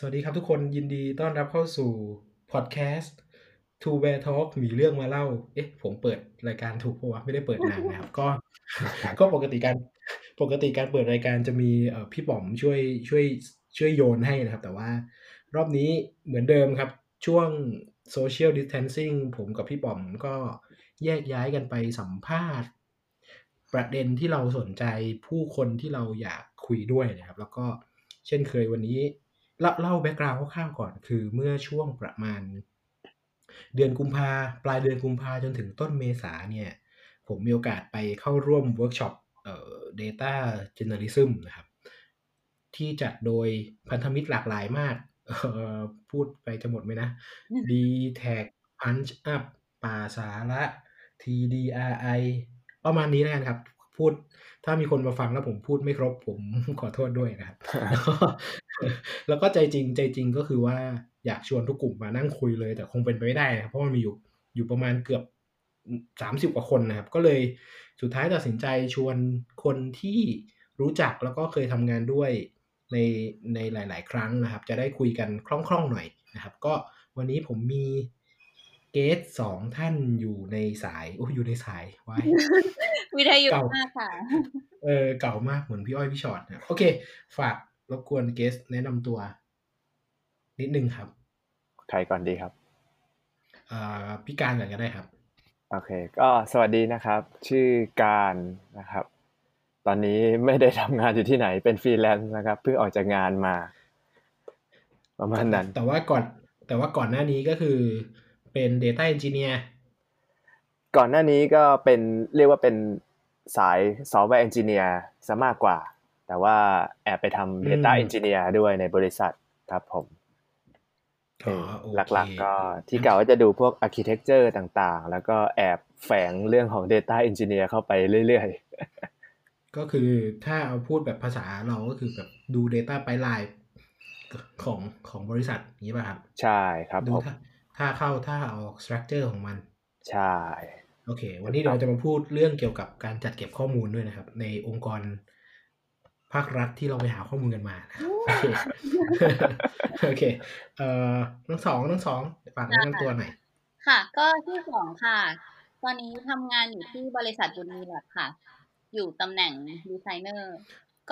สวัสดีครับทุกคนยินดีต้อนรับเข้าสู่พอดแคสต์ To Bear Talk มีเรื่องมาเล่า เอ๊ะ ผมเปิดรายการถูกปะวะไม่ได้เปิดนานนะครับ ก็ ก็ปกติการปกติการเปิดรายการจะมีพี่ป๋อมช่วยช่วยช่วยโยนให้นะครับ แต่ว่ารอบนี้เหมือนเดิมครับ ช่วง Social Distancing ผมกับพี่ป๋อมก็แยกย้ายกันไปสัมภาษณ์ ประเด็นที่เราสนใจผู้คนที่เราอยากคุยด้วยนะครับ แล้วก็เช่นเคยวันนี้ เล่าเล่า background คร่าวๆก่อน คือเมื่อช่วงประมาณ เดือนกุมภาปลายเดือนกุมภาจนถึงต้นเมษาเนี่ย ผมมีโอกาสไปเข้าร่วมเวิร์กช็อปเอ่อ data journalism นะครับ ที่จัดโดยพันธมิตรหลากหลายมากเอ่อพูดไปจะหมดไหมนะ d t a g Punch Up ป่าสาละ TDRI ประมาณนี้แล้วกันครับ พูดถ้ามีคนมาฟังแล้วผมพูดไม่ครบผมขอโทษด้วยนะครับ แล้วก็แล้วก็ใจจริงใจจริงก็คือว่าอยากชวนทุกกลุ่มมานั่งคุยเลย แต่คงเป็นไปไม่ได้นะครับเพราะมันมีอยู่อยู่ประมาณเกือบสามสิบกว่าคนนะครับ ก็เลยสุดท้ายตัดสินใจชวนคนที่รู้จักแล้วก็เคยทำงานด้วยในในหลาย ๆ ครั้งนะครับ จะได้คุยกันคล่องๆหน่อยนะครับ ก็วันนี้ผมมี guest สองท่านอยู่ในสายโอ้อยู่ในสายไว้วิทยุเก่ามากค่ะ เออเก่ามากเหมือนพี่อ้อยพี่ชอตนะโอเค ฝาก รบกวน guest แนะนำตัว นิดนึงครับ ใครก่อนดีครับอ่าพี่การก่อนก็ได้ครับ โอเค ก็สวัสดีนะครับ ชื่อการนะครับ ตอนนี้ไม่ได้ทำงานอยู่ที่ไหนเป็นฟรีแลนซ์นะครับ เพิ่งออกจากงานมา ประมาณนั้น แต่ว่าก่อนแต่ว่าก่อนหน้านี้ก็คือเป็น Data Engineer ก่อนหน้านี้ก็เป็นเรียกว่าเป็นสาย software engineer ซะมากกว่า แต่ว่าแอบไปทำ Data อืม Engineer ด้วยในบริษัทครับผมอ๋อโอเคหลักๆก็ที่เก่าก็จะดูพวก Architecture ต่างๆ แล้วก็แอบแฝงเรื่องของ Data Engineer เข้าไปเรื่อยก็คือถ้าเอาพูดแบบภาษาเราก็คือแบบดู Data Pipeline ของของบริษัทอย่างนี้ป่ะครับๆใช่ครับดูผมถ้าถ้าเข้าถ้าออก structure ของมัน ใช่โอเค วันนี้เราจะมาพูดเรื่องเกี่ยวกับการจัดเก็บข้อมูลด้วยนะครับ ในองค์กร ภาครัฐที่เราไปหาข้อมูลกันมานะครับโอเคโอเคเอ่อทั้งสองทั้งสองฝากแนะนำตัวหน่อยค่ะ ก็ที่สองค่ะ ตอนนี้ทำงานอยู่ที่บริษัทบุญมีแลบค่ะ อยู่ตำแหน่งดีไซเนอร์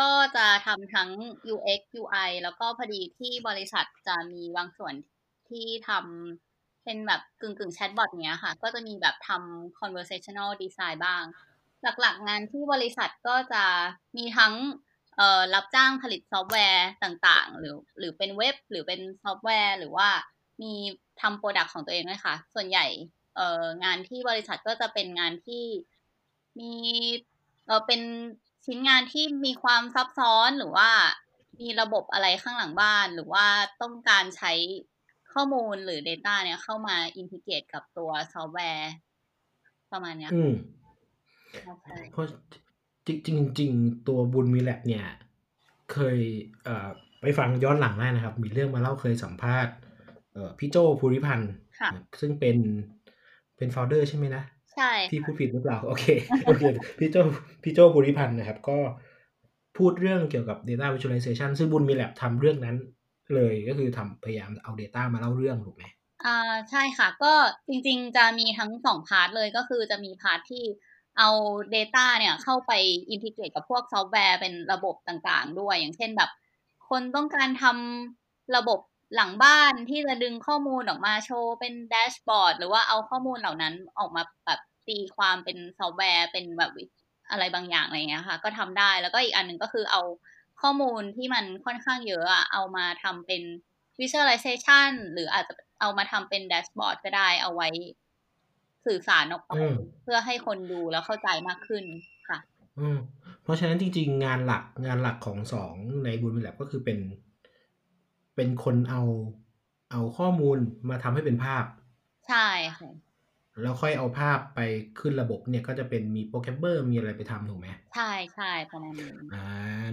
ก็จะทำทั้ง UX UI แล้วก็พอดีที่บริษัทจะมีบางส่วนที่ทำเป็นแบบกึ่งกึ่งแชทบอทเนี้ยค่ะ ก็จะมีแบบทำ conversational design บ้าง หลักๆงานที่บริษัทก็จะมีทั้ง เอ่อรับจ้างผลิตซอฟต์แวร์ต่างๆ หรือหรือเป็นเว็บหรือเป็นซอฟต์แวร์ หรือว่ามีทำ product ของตัวเองด้วยค่ะ ส่วนใหญ่เอ่องานที่บริษัทก็จะเป็นงานที่มีเออเป็นชิ้นงานที่มีความซับซ้อนหรือว่ามีระบบอะไรข้างหลังบ้าน หรือว่าต้องการใช้ข้อมูลหรือ Data เนี่ยเข้ามา integrate กับตัวซอฟต์แวร์ ประมาณเนี้ยอืมใช่เพราะ จริงจริงๆตัวบุญมีแลบเนี่ย เคยเอ่อไปฟังย้อนหลังได้นะครับ มีเรื่องมาเล่าเคยสัมภาษณ์เอ่อพี่โจภูริพันธ์ค่ะซึ่งเป็นเป็น founder ใช่ไหมนะใช่ที่พูค่ะดผิดหรือเปล่าโอเคโอเคพี่โจพี่โจภูริพันธ์นะครับ ก็พูดเรื่องเกี่ยวกับ Data Visualization ซึ่งบุญมีแลบทำเรื่องนั้นเลยก็คือทำพยายามเอา Data มาเล่าเรื่องถูกไหมอ่าใช่ค่ะ ก็จริงๆจะมีทั้งสอง part เลยก็คือจะมี part ที่ เอา Data เนี่ยเข้าไป integrate กับพวกซอฟต์แวร์เป็นระบบต่างๆ ด้วย อย่างเช่นแบบ คนต้องการทำระบบหลังบ้านที่จะดึงข้อมูลออกมาโชว์เป็นแดชบอร์ดหรือว่าเอาข้อมูลเหล่านั้นออกมาแบบตีความเป็นซอฟต์แวร์เป็นแบบอะไรบางอย่างอะไรเงี้ยค่ะ ก็ทำได้แล้วก็อีกอันหนึ่งก็คือเอาข้อมูลที่มันค่อนข้างเยอะอะเอามาทำเป็น visualization หรืออาจจะเอามาทำเป็นแดชบอร์ดก็ได้เอาไว้ สื่อสารออกไปอืมเพื่อให้คนดูแล้วเข้าใจมากขึ้นค่ะอืมเพราะฉะนั้นจริง ๆ งานหลักงานหลักของสองในบุญมีแลบก็คือเป็น เป็นคนเอาเอาข้อมูลมาทำให้เป็นภาพ ใช่ค่ะแล้วค่อยเอาภาพไปขึ้นระบบเนี่ยก็จะเป็นมีโปรแกรมเมอร์มีอะไรไปทำถูกไหมใช่ใช่ประมาณนี้อ่า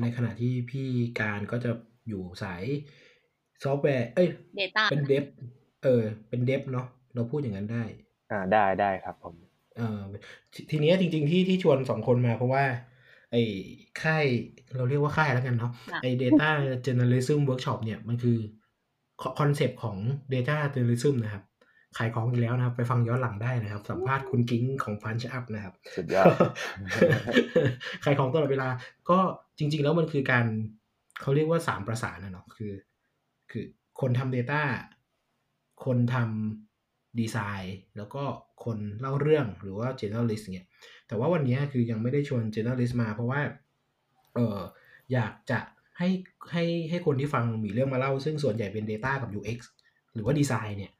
ในขณะที่พี่การก็จะอยู่สายซอฟต์แวร์เอ้ย Data เป็น dev เออ เป็น dev เนาะเราพูดอย่างนั้นได้ อ่าได้ได้ครับผมเออททีเนี้ยจริง ๆที่ที่ชวนสองคนมาเพราะว่า ไอ้ค่ายเราเรียกว่าค่ายแล้วกันเนาะค่ะไอ้ data journalism workshop เนี่ยมันคือคอนเซปต์ของ Data Journalism นะครับขายของอีกแล้วนะครับ ไปฟังย้อนหลังได้นะครับ สัมภาษณ์คุณกิ้งของ Punch Up นะครับ สุดยอดขายของตลอดเวลา ก็จริง ๆ แล้วมันคือการเขาเรียกว่าสามประสานนะเนาะคือ คือคนทำ Data คนทำ ดีไซน์ แล้วก็คนเล่าเรื่องหรือว่า Journalist เนี่ยแต่ว่าวันนี้คือยังไม่ได้ชวน Journalist มาเพราะว่าเอออยากจะให้ให้ให้คนที่ฟังมีเรื่องมาเล่า ซึ่งส่วนใหญ่เป็น Data กับ UX หรือว่าดีไซน์เนี่ย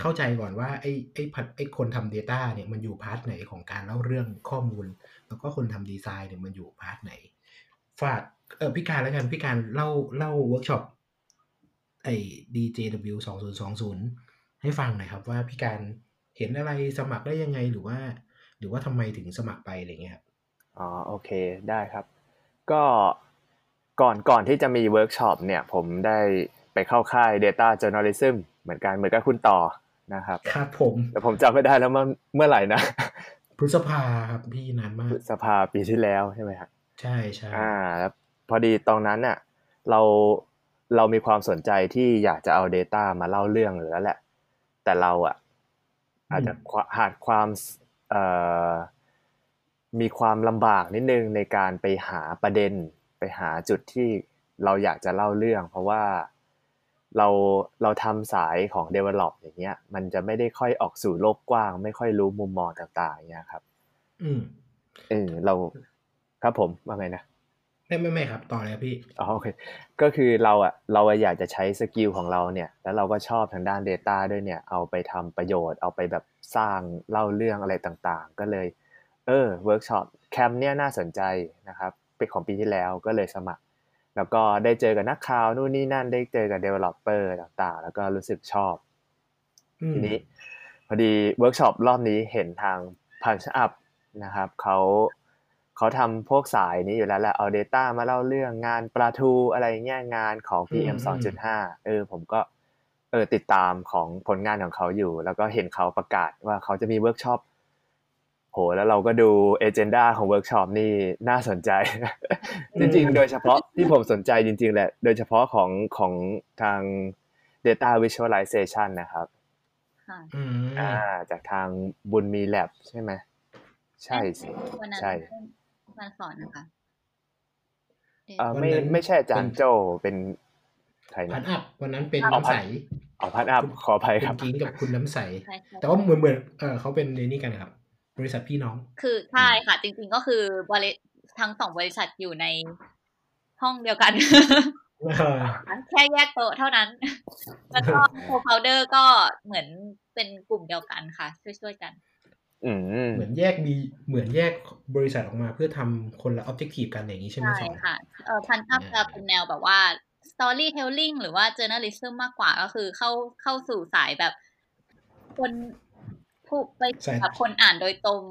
เข้าใจก่อนว่าไอ้ไอ้พัดไอ้คนทำ Data เนี่ยมันอยู่พาร์ทไหนของการเล่าเรื่องข้อมูล แล้วก็คนทำดีไซน์เนี่ยมันอยู่ part ไหน ฝากเออพี่การแล้วกันพี่การเล่าเล่าเวิร์กช็อปไอ้ DJW 2020 ให้ฟังหน่อยครับว่าพี่การเห็นอะไรสมัครได้ยังไงหรือว่า หรือว่าทำไมถึงสมัครไปอะไรเงี้ยครับอ๋อโอเคได้ครับ ก็ก่อนก่อนที่จะมีเวิร์กช็อปเนี่ย ผมได้ไปเข้าค่าย Data Journalism เหมือนกันเหมือนกับคุณต่อนะครับครับผมแต่ผมจำไม่ได้แล้วเมื่อเมื่อไหร่นะพฤษภาครับพี่นานมากพฤษภาปีที่แล้วใช่ไหมครับใช่ใช่อ่าแล้วพอดีตรงนั้นน่ะเราเรามีความสนใจที่อยากจะเอา Data มาเล่าเรื่องอยู่แล้วแหละ แต่เราอะอาจจะขาดความเอ่อมีความลำบากนิดนึงในการไปหาประเด็น ไปหาจุดที่เราอยากจะเล่าเรื่อง เพราะว่าเราเราทำสายของ develop อย่างเงี้ย มันจะไม่ได้ค่อยออกสู่โลกกว้าง ไม่ค่อยรู้มุมมองต่างๆเงี้ยครับ อืมเออเราครับผมว่าไงนะ ไม่ไม่ไม่ครับ ต่อเลยพี่อ๋อโอเคก็คือเราอะเราอยากจะใช้ skill ของเราเนี่ย แล้วเราก็ชอบทางด้าน Data ด้วยเนี่ย เอาไปทำประโยชน์ เอาไปแบบสร้างเล่าเรื่องอะไรต่างๆ ก็เลย เออเวิร์กช็อปแคมป์เนี่ยน่าสนใจนะครับเป็นของปีที่แล้วก็เลยสมัคร แล้วก็ได้เจอกับนักข่าวนู่นนี่นั่นได้เจอกับ Developer ต่างๆ แล้วก็รู้สึกชอบอืมทีนี้พอดีเวิร์กช็อปรอบนี้เห็นทาง Punch Up นะครับเขา เขาทำพวกสายนี้อยู่แล้วแหละเอา Data มาเล่าเรื่องงานปลาทูอะไรเงี้ยงานของ PM 2.5 เออผมก็เออติดตามของผลงานของเขาอยู่ แล้วก็เห็นเขาประกาศว่าเขาจะมีเวิร์กช็อปโหแล้วเราก็ดูเอเจนดาของเวิร์กช็อปนี่น่าสนใจ จริงๆ โดยเฉพาะที่ผมสนใจจริง ๆ แหละ โดยเฉพาะของของทาง Data Visualization นะครับค่ะอืมอ่าจากทางบุญมีแลบใช่ไหมใช่สิวัน นั้นใช่วันสอนนะคะเออไม่ไม่ใช่อาจารย์โจเป็นใครพันนะอัพวันนั้นเป็นเอาน้ำใสเอาพัดอัพขออภัยคุครัณบกิ้งกับคุณน้ำใสใช่ใช่แต่ว่าเหมือนเหมือนเออเขาเป็นในนี่กันครับ บริษัทพี่น้อง คือใช่ค่ะ จริง ๆ ก็คือบริทั้งสองบริษัทอยู่ในห้องเดียวกันแค่แยกโต๊ะเท่านั้น แล้วก็โคฟาวเดอร์ก็เหมือนเป็นกลุ่มเดียวกันค่ะ ช่วยๆกันอืม เหมือนแยกมีเหมือนแยกบริษัทออกมาเพื่อทำคนละ objective กันอย่างนี้ใช่ไหมใช่สองค่ะเออพันอัพจะเป็นแนวแบบว่า storytelling หรือว่า journalism มากกว่าก็คือเข้าเข้าสู่สายแบบ คนผู้ไปกับคนอ่านโดยตรง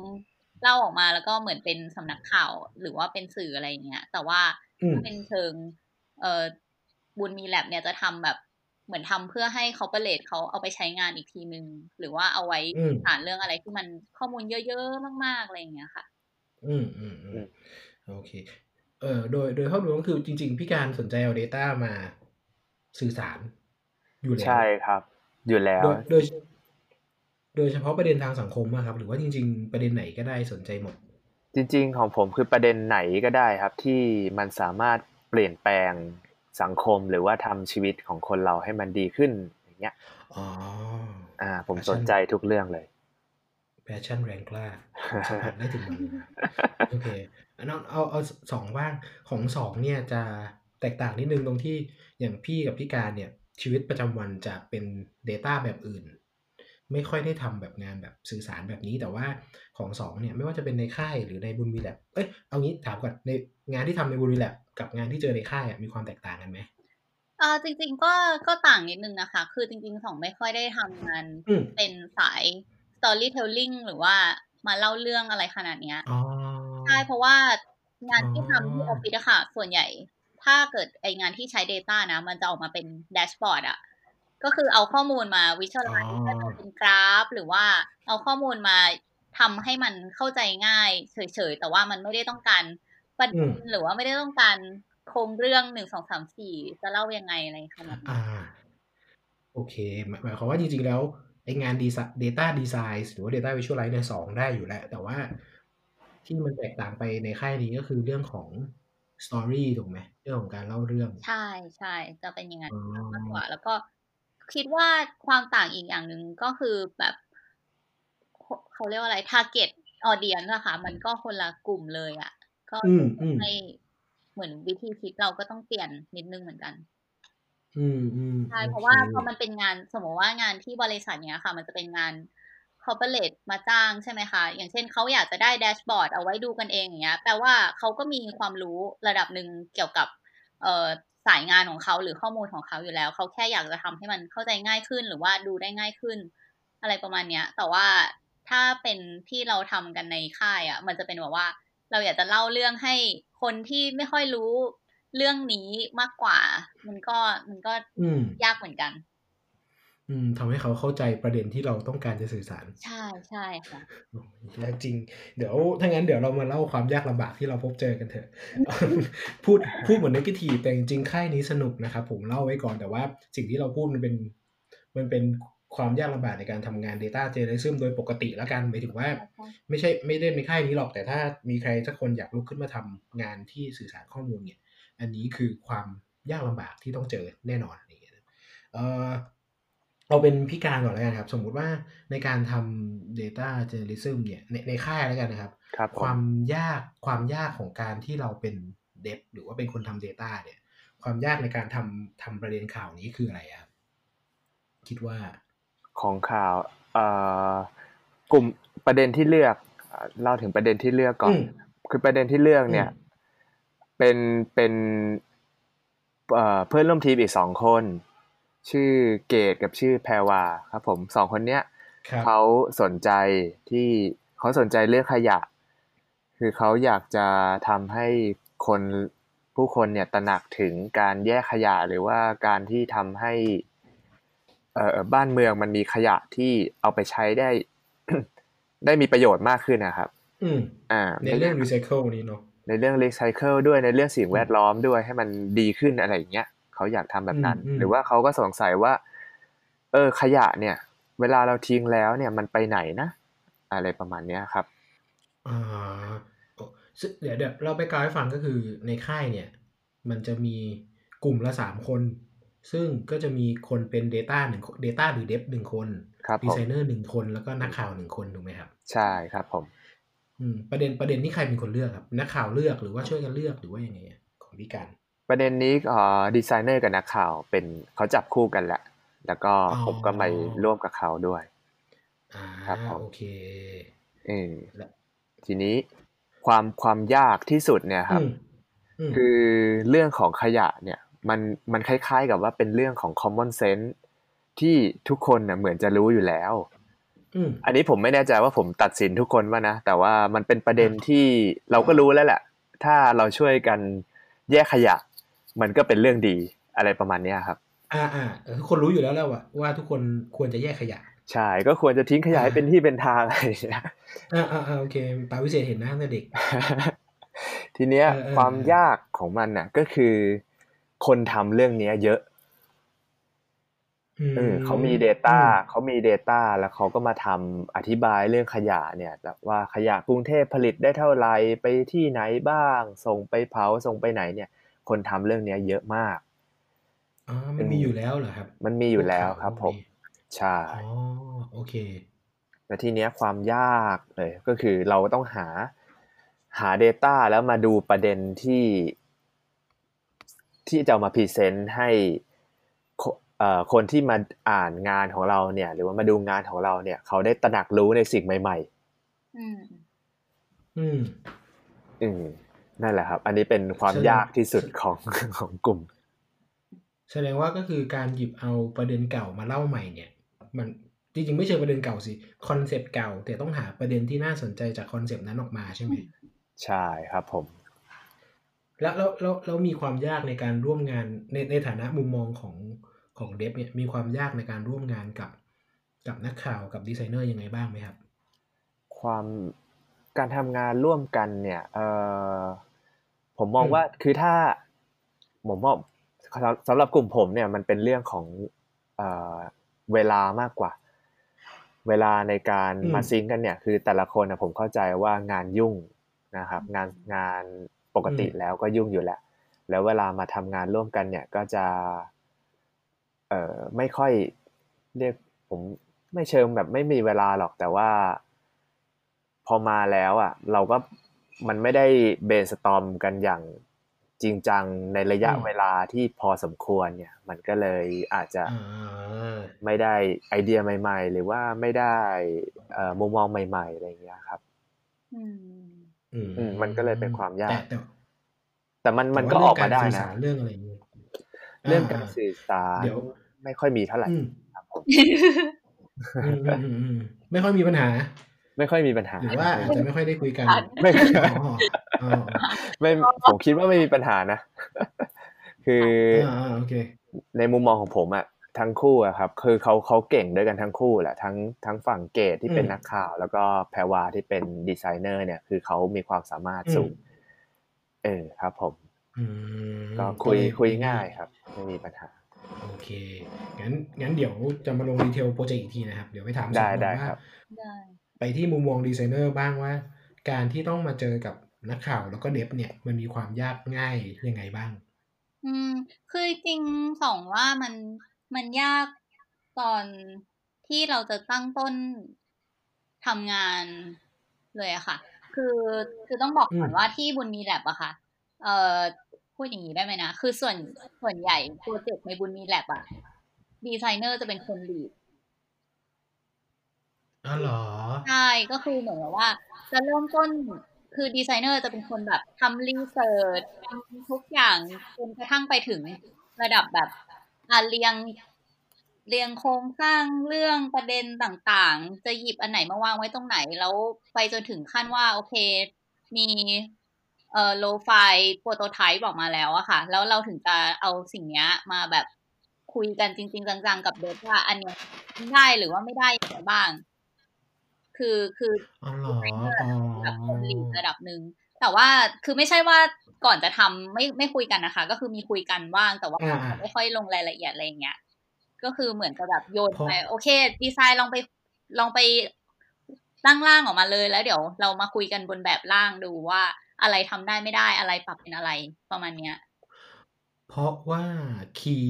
เล่าออกมาแล้วก็เหมือนเป็นสำนักข่าวหรือว่าเป็นสื่ออะไรอย่างเงี้ย แต่ว่าอืมเป็นเชิง เออบุญมีแลบเนี่ยจะทำแบบ เหมือนทำเพื่อให้เขาเปเลตเขาเอาไปใช้งานอีกทีนึง หรือว่าเอาไว้อืมอ่านเรื่องอะไรที่มันข้อมูลเยอะๆมากๆอะไรอย่างเงี้ยค่ะ อืมอืมอืมโอเค เออโดยโดยภาพรวมก็คือจริง ๆ พี่การสนใจเอา Data มาสื่อสาร อยู่แล้วใช่ครับ อยู่แล้วโดยโดยโดยเฉพาะประเด็นทางสังคมอะครับ หรือว่าจริง ๆ ประเด็นไหนก็ได้สนใจหมด จริง ๆ ของผมคือประเด็นไหนก็ได้ครับ ที่มันสามารถเปลี่ยนแปลง สังคมหรือว่าทำชีวิตของคนเราให้มันดีขึ้นอย่างเงี้ยอ๋ออ่า ผมสนใจทุกเรื่องเลย passion แรงกล้าสัมผัสได้ถึงมันนะโอเคอันนั้นเอาเอาสองบ้างของสองเนี่ยจะแตกต่างนิดนึงตรงที่อย่างพี่กับพี่การเนี่ยชีวิตประจำวันจะเป็น Data แบบอื่น ไม่ค่อยได้ทำแบบงานแบบสื่อสารแบบนี้ แต่ว่าของสองเนี่ยไม่ว่าจะเป็นในค่ายหรือในบุญวีแลบเอ้ยเอางี้ถามก่อนในงานที่ทำในบุญวีแลบกับงานที่เจอในค่ายอะมีความแตกต่างกันไหมเออจริง ๆ ก็ก็ต่างนิดนึงนะคะ คือจริงๆสองไม่ค่อยได้ทำงานอืมเป็นสาย storytelling หรือว่ามาเล่าเรื่องอะไรขนาดเนี้ยอ๋อใช่เพราะว่างานที่ทำที่อ๋อออฟฟิศอะค่ะส่วนใหญ่ ถ้าเกิดไองานที่ใช้ Data นะ มันจะออกมาเป็นแดชบอร์ดอะ ก็คือเอาข้อมูลมาวิชวลไลซ์ให้มันเป็นกราฟ หรือว่าเอาข้อมูลมาทำให้มันเข้าใจง่าย เฉยๆ แต่ว่ามันไม่ได้ต้องการประเด็นหรือว่าไม่ได้ต้องการโครงเรื่องหนึ่งสองสามสี่จะเล่ายังไงอะไรขนาดนั้นอ่า โอเคหมายหมายความว่าจริงๆแล้วไองานดี Data Design หรือว่า Data Visualize เนี่ยสองได้อยู่แล้ว แต่ว่าที่มันแตกต่างไปในค่ายนี้ก็คือเรื่องของ Story ถูกไหมเรื่องของการเล่าเรื่อง ใช่ใช่จะเป็นอย่างนั้นอ๋อมากกว่า แล้วก็ คิดว่าความต่างอีกอย่างหนึ่งก็คือแบบเขาเขาเรียกว่าอะไร target audience อะค่ะ มันก็คนละกลุ่มเลยอะก็อืมอืมให้เหมือนวิธีคิดเราก็ต้องเปลี่ยนนิดนึงเหมือนกันอืมอืมใช่โอเพราะเคว่าพอมันเป็นงานสมมติว่างานที่บริษัทเนี้ยค่ะ มันจะเป็นงาน corporate มาจ้างใช่ไหมคะ อย่างเช่นเขาอยากจะได้แดชบอร์ดเอาไว้ดูกันเองอย่างเงี้ยแปลว่าเขาก็มีความรู้ระดับหนึ่งเกี่ยวกับเอ่อ สายงานของเขาหรือข้อมูลของเขาอยู่แล้ว เขาแค่อยากจะทำให้มันเข้าใจง่ายขึ้นหรือว่าดูได้ง่ายขึ้น อะไรประมาณเนี้ย แต่ว่าถ้าเป็นที่เราทำกันในค่ายอะ มันจะเป็นแบบว่า เราอยากจะเล่าเรื่องให้คนที่ไม่ค่อยรู้เรื่องนี้มากกว่า มันก็มันก็อืมยากเหมือนกัน อืมทำให้เขาเข้าใจประเด็นที่เราต้องการจะสื่อสาร ใช่ใช่ค่ะโอ้ยยากจริง เดี๋ยวถ้างั้นเดี๋ยวเรามาเล่าความยากลำบากที่เราพบเจอกันเถอะ พูดพูดเหมือนนกทีแต่จริงๆค่ายนี้สนุกนะครับผมเล่าไว้ก่อนแต่ว่าสิ่งที่เราพูดมันเป็นมันเป็นความยากลำบากในการทำงาน Data Journalism โดยปกติแล้วกันหมายถึงว่า ไม่ใช่ไม่ได้ในค่ายนี้หรอกแต่ถ้ามีใครสักคนอยากลุกขึ้นมาทำงานที่สื่อสารข้อมูลเนี่ย อันนี้คือความยากลำบากที่ต้องเจอแน่นอนอย่างเงี้ยนะเออ เอาเป็นพิการก่อนแล้วกันครับ สมมุติว่าในการทำ Data Journalism เนี่ยในในค่ายแล้วกันนะครับครับผความมยากความยากของการที่เราเป็นเดฟหรือว่าเป็นคนทำ Data เนี่ย ความยากในการทำทำประเด็นข่าวนี้คืออะไรครับคิดว่าของข่าวเอ่อกลุ่มประเด็นที่เลือกเอ่อเล่าถึงประเด็นที่เลือกก่อนอืมคือประเด็นที่เลือกเนี่ยอืมเป็นเป็นเอ่อเพื่อนร่วมทีมอีกสองคน ชื่อเกตกับชื่อแพรวาครับผมสองคนเนี้ยครับเขาสนใจที่เขาสนใจเรื่องขยะ คือเขาอยากจะทำให้คนผู้คนเนี่ยตระหนักถึงการแยกขยะหรือว่าการที่ทำให้เอ่อบ้านเมืองมันมีขยะที่เอาไปใช้ได้ ได้มีประโยชน์มากขึ้นนะครับ อืมอ่าในเรื่อง recycle นี้เนาะในเรื่องรีไซเคิลด้วยในเรื่องสิ่งแวดล้อมด้วยให้มันดีขึ้นอะไรอย่างเงี้ย เขาอยากทำแบบนั้นอืมอืมหรือว่าเขาก็สงสัยว่า เออขยะเนี่ย เวลาเราทิ้งแล้วเนี่ยมันไปไหนนะ อะไรประมาณเนี้ยครับอ่าโอ้ซึ่งเดี๋ยวเดี๋ยวเราไปกล่าวให้ฟังก็คือในค่ายเนี่ย มันจะมีกลุ่มละสามคน ซึ่งก็จะมีคนเป็น Data หนึ่ง Data หรือ Dev หนึ่งคนครับดีผมไซเนอร์หนึ่งคนแล้วก็นักข่าวหนึ่งคนถูกไหมครับ ใช่ครับผมอืมประเด็นประเด็นนี้ใครเป็นคนเลือกครับ นักข่าวเลือกหรือว่าช่วยกันเลือกหรือว่ายังไงอะของพี่การ ประเด็นนี้เอ่อดีไซเนอร์กับนักข่าวเป็นเขาจับคู่กันแหละ แล้วก็อ๋อผมก็มาร่วมกับเขาด้วยอ่าครับผมโอเคเออและทีนี้ความความยากที่สุดเนี่ยครับอืมอืมคือเรื่องของขยะเนี่ย มันมันคล้ายๆกับว่าเป็นเรื่องของ common sense ที่ทุกคนน่ะเหมือนจะรู้อยู่แล้วอืมอันนี้ผมไม่แน่ใจว่าผมตัดสินทุกคนว่านะ แต่ว่ามันเป็นประเด็นที่เราก็รู้แล้วแหละ ถ้าเราช่วยกันแยกขยะ มันก็เป็นเรื่องดีอะไรประมาณเนี้ยครับ อ่าอ่าเออทุกคนรู้อยู่แล้วแล้วว่าว่าทุกคนควรจะแยกขยะใช่ก็ควรจะทิ้งขยะให้เป็นที่เป็นทางอะไรอย่างเงี้ยอ่าอ่าอ่าโอเคตาวิเศษเห็นนะตั้งแต่เด็ก ทีเนี้ยเออเออความยากของมันน่ะ ก็คือคนทำเรื่องเนี้ย เยอะอืมเออเขามี Data อืมเขามี Data แล้วเขาก็มาทำอธิบายเรื่องขยะเนี่ยแบบว่าขยะกรุงเทพผลิตได้เท่าไหร่ไปที่ไหนบ้าง ส่งไปเผาส่งไปไหนเนี่ย คนทำเรื่องเนี้ยเยอะมากอ๋อมันมีอยู่แล้วเหรอครับ มันมีอยู่แล้วครับพผวกมข่าวพวกนี้ใช่อ๋อโอเคแต่ทีเนี้ยความยากเลยก็คือเราต้องหาหา Data แล้วมาดูประเด็นที่ที่จะเอามาพรีเซนต์ให้คเอ่อคนที่มาอ่านงานของเราเนี่ย หรือว่ามาดูงานของเราเนี่ย เขาได้ตระหนักรู้ในสิ่งใหม่อืม อืมๆอืม นั่นแหละครับ อันนี้เป็นความแสดงยากที่สุดของของกลุ่ม แสดงว่าก็คือการหยิบเอาประเด็นเก่ามาเล่าใหม่เนี่ย มันจริงๆไม่ใช่ประเด็นเก่าสิคอนเซปต์เก่า แต่ต้องหาประเด็นที่น่าสนใจจากคอนเซปต์นั้นออกมาใช่ไหมใช่ครับผม แล้วแล้วแล้วแล้วมีความยากในการร่วมงานในในฐานะมุมมองของของ dev เนี่ยมีความยากในการร่วมงานกับ กับนักข่าวกับดีไซเนอร์ยังไงบ้างไหมครับ ความ การทำงานร่วมกันเนี่ยเออผมมองอืมว่าคือถ้าผมว่าสำหรับกลุ่มผมเนี่ยมันเป็นเรื่องของเเอ่อเวลามากกว่า เวลาในการอืมมาซิงค์กันเนี่ย คือแต่ละคนนะผมเข้าใจว่างานยุ่งนะครับ งานงานปกติแล้วก็ยุ่งอยู่แล้ว แล้วเวลามาทำงานร่วมกันเนี่ยก็จะ เอ่อไม่ค่อยเรียกผมไม่เชิงแบบไม่มีเวลาหรอกแต่ว่าพ อมาแล้วอะ เราก็มันไม่ได้เบนสตอมกันอย่างจริงจังในระยะอืมเวลาที่พอสมควรเนี่ย มันก็เลยอาจจะอ่าไม่ได้ไอเดียใหม่ ๆ หรือว่าไม่ได้เอ่อมุมมองใหม่ ๆ อะไรอย่างเงี้ยครับอืมอืมอืมมันก็เลยเป็นความยาก แต่แต่แต่มันมันแต่ก็ว่าออกมาได้เรื่งนะรสื่อสารเรื่องอะไรอย่างเงี้ยเรื่องการสื่อสารเดี๋ยวไม่ค่อยมีเท่าไหร่อืมครับผมอืมอืมอืมอืมไม่ค่อยมีปัญหา ไม่ค่อยมีปัญหาหรือว่าอาจจะไม่ค่อยได้คุยกัน ไม่อ๋ออ๋ออ๋อไม่ผมคิดว่าไม่มีปัญหานะ คืออ่าอ่าโอเคในมุมมองของผมอะทั้งคู่อะครับ คือเขาเขาเก่งด้วยกันทั้งคู่แหละทั้งทั้งฝั่งเกตที่เป็นอืมนักข่าว แล้วก็แพรวาที่เป็นดีไซเนอร์เนี่ย คือเขามีความสามารถอืมสูงเออครับผมอืมก็คุยเลคุยง่ายครับ ไม่มีปัญหา โอเค งั้นงั้นเดี๋ยวจะมาลง detail โปรเจกต์อีกทีนะครับ เดี๋ยวไปถามได้สองคนได้ว่าครับ ได้ไปที่มุมมองดีไซเนอร์บ้างว่า การที่ต้องมาเจอกับนักข่าวแล้วก็ dev เนี่ยมันมีความยากง่ายยังไงบ้าง อืมคือจริงสองว่ามันมันยากตอนที่เราจะตั้งต้นทำงานเลยอะค่ะ คือคือต้องบอกก่อนอืมว่าที่บุญมีแลบอะค่ะ เอ่อพูดอย่างนี้ได้ไหมนะ คือส่วนส่วนใหญ่โปรเจกต์ในบุญมีแลบอะดีไซเนอร์จะเป็นคน lead อ๋อเหรอ ใช่ ก็คือเหมือนกับว่า จะเริ่มต้นคือดีไซเนอร์จะเป็นคนแบบทำ research ทำทุกอย่างจนกระทั่งไปถึงระดับแบบอ่าเรียงเรียงโครงสร้างเรื่องประเด็นต่างๆ จะหยิบอันไหนมาวางไว้ตรงไหน แล้วไปจนถึงขั้นว่า โอเค มีเอ่อโลไฟโปรโตไทป์ออกมาแล้วอะค่ะ แล้วเราถึงจะเอาสิ่งเนี้ยมาแบบคุยกันจริง ๆ จังๆ กับเดฟว่าอันเนี้ยได้หรือว่าไม่ได้อย่างไรบ้าง คือคืออ๋อเหรออ๋อแบบคนลีดระดับหนึ่งแต่ว่าคือไม่ใช่ว่าก่อนจะทำไม่ไม่คุยกันนะคะ ก็คือมีคุยกันบ้างแต่ว่าอ่าอ่าไม่ค่อยลงรายละเอียดอะไรอย่างเงี้ยก็คือเหมือนกับแบบโยนเพราะไปโอเค ดีไซน์ลองไปลองไปตั้งร่างออกมาเลยแล้วเดี๋ยวเรามาคุยกันบนแบบร่างดูว่าอะไรทำได้ไม่ได้อะไรปรับเป็นอะไรประมาณเนี้ย เพราะว่า key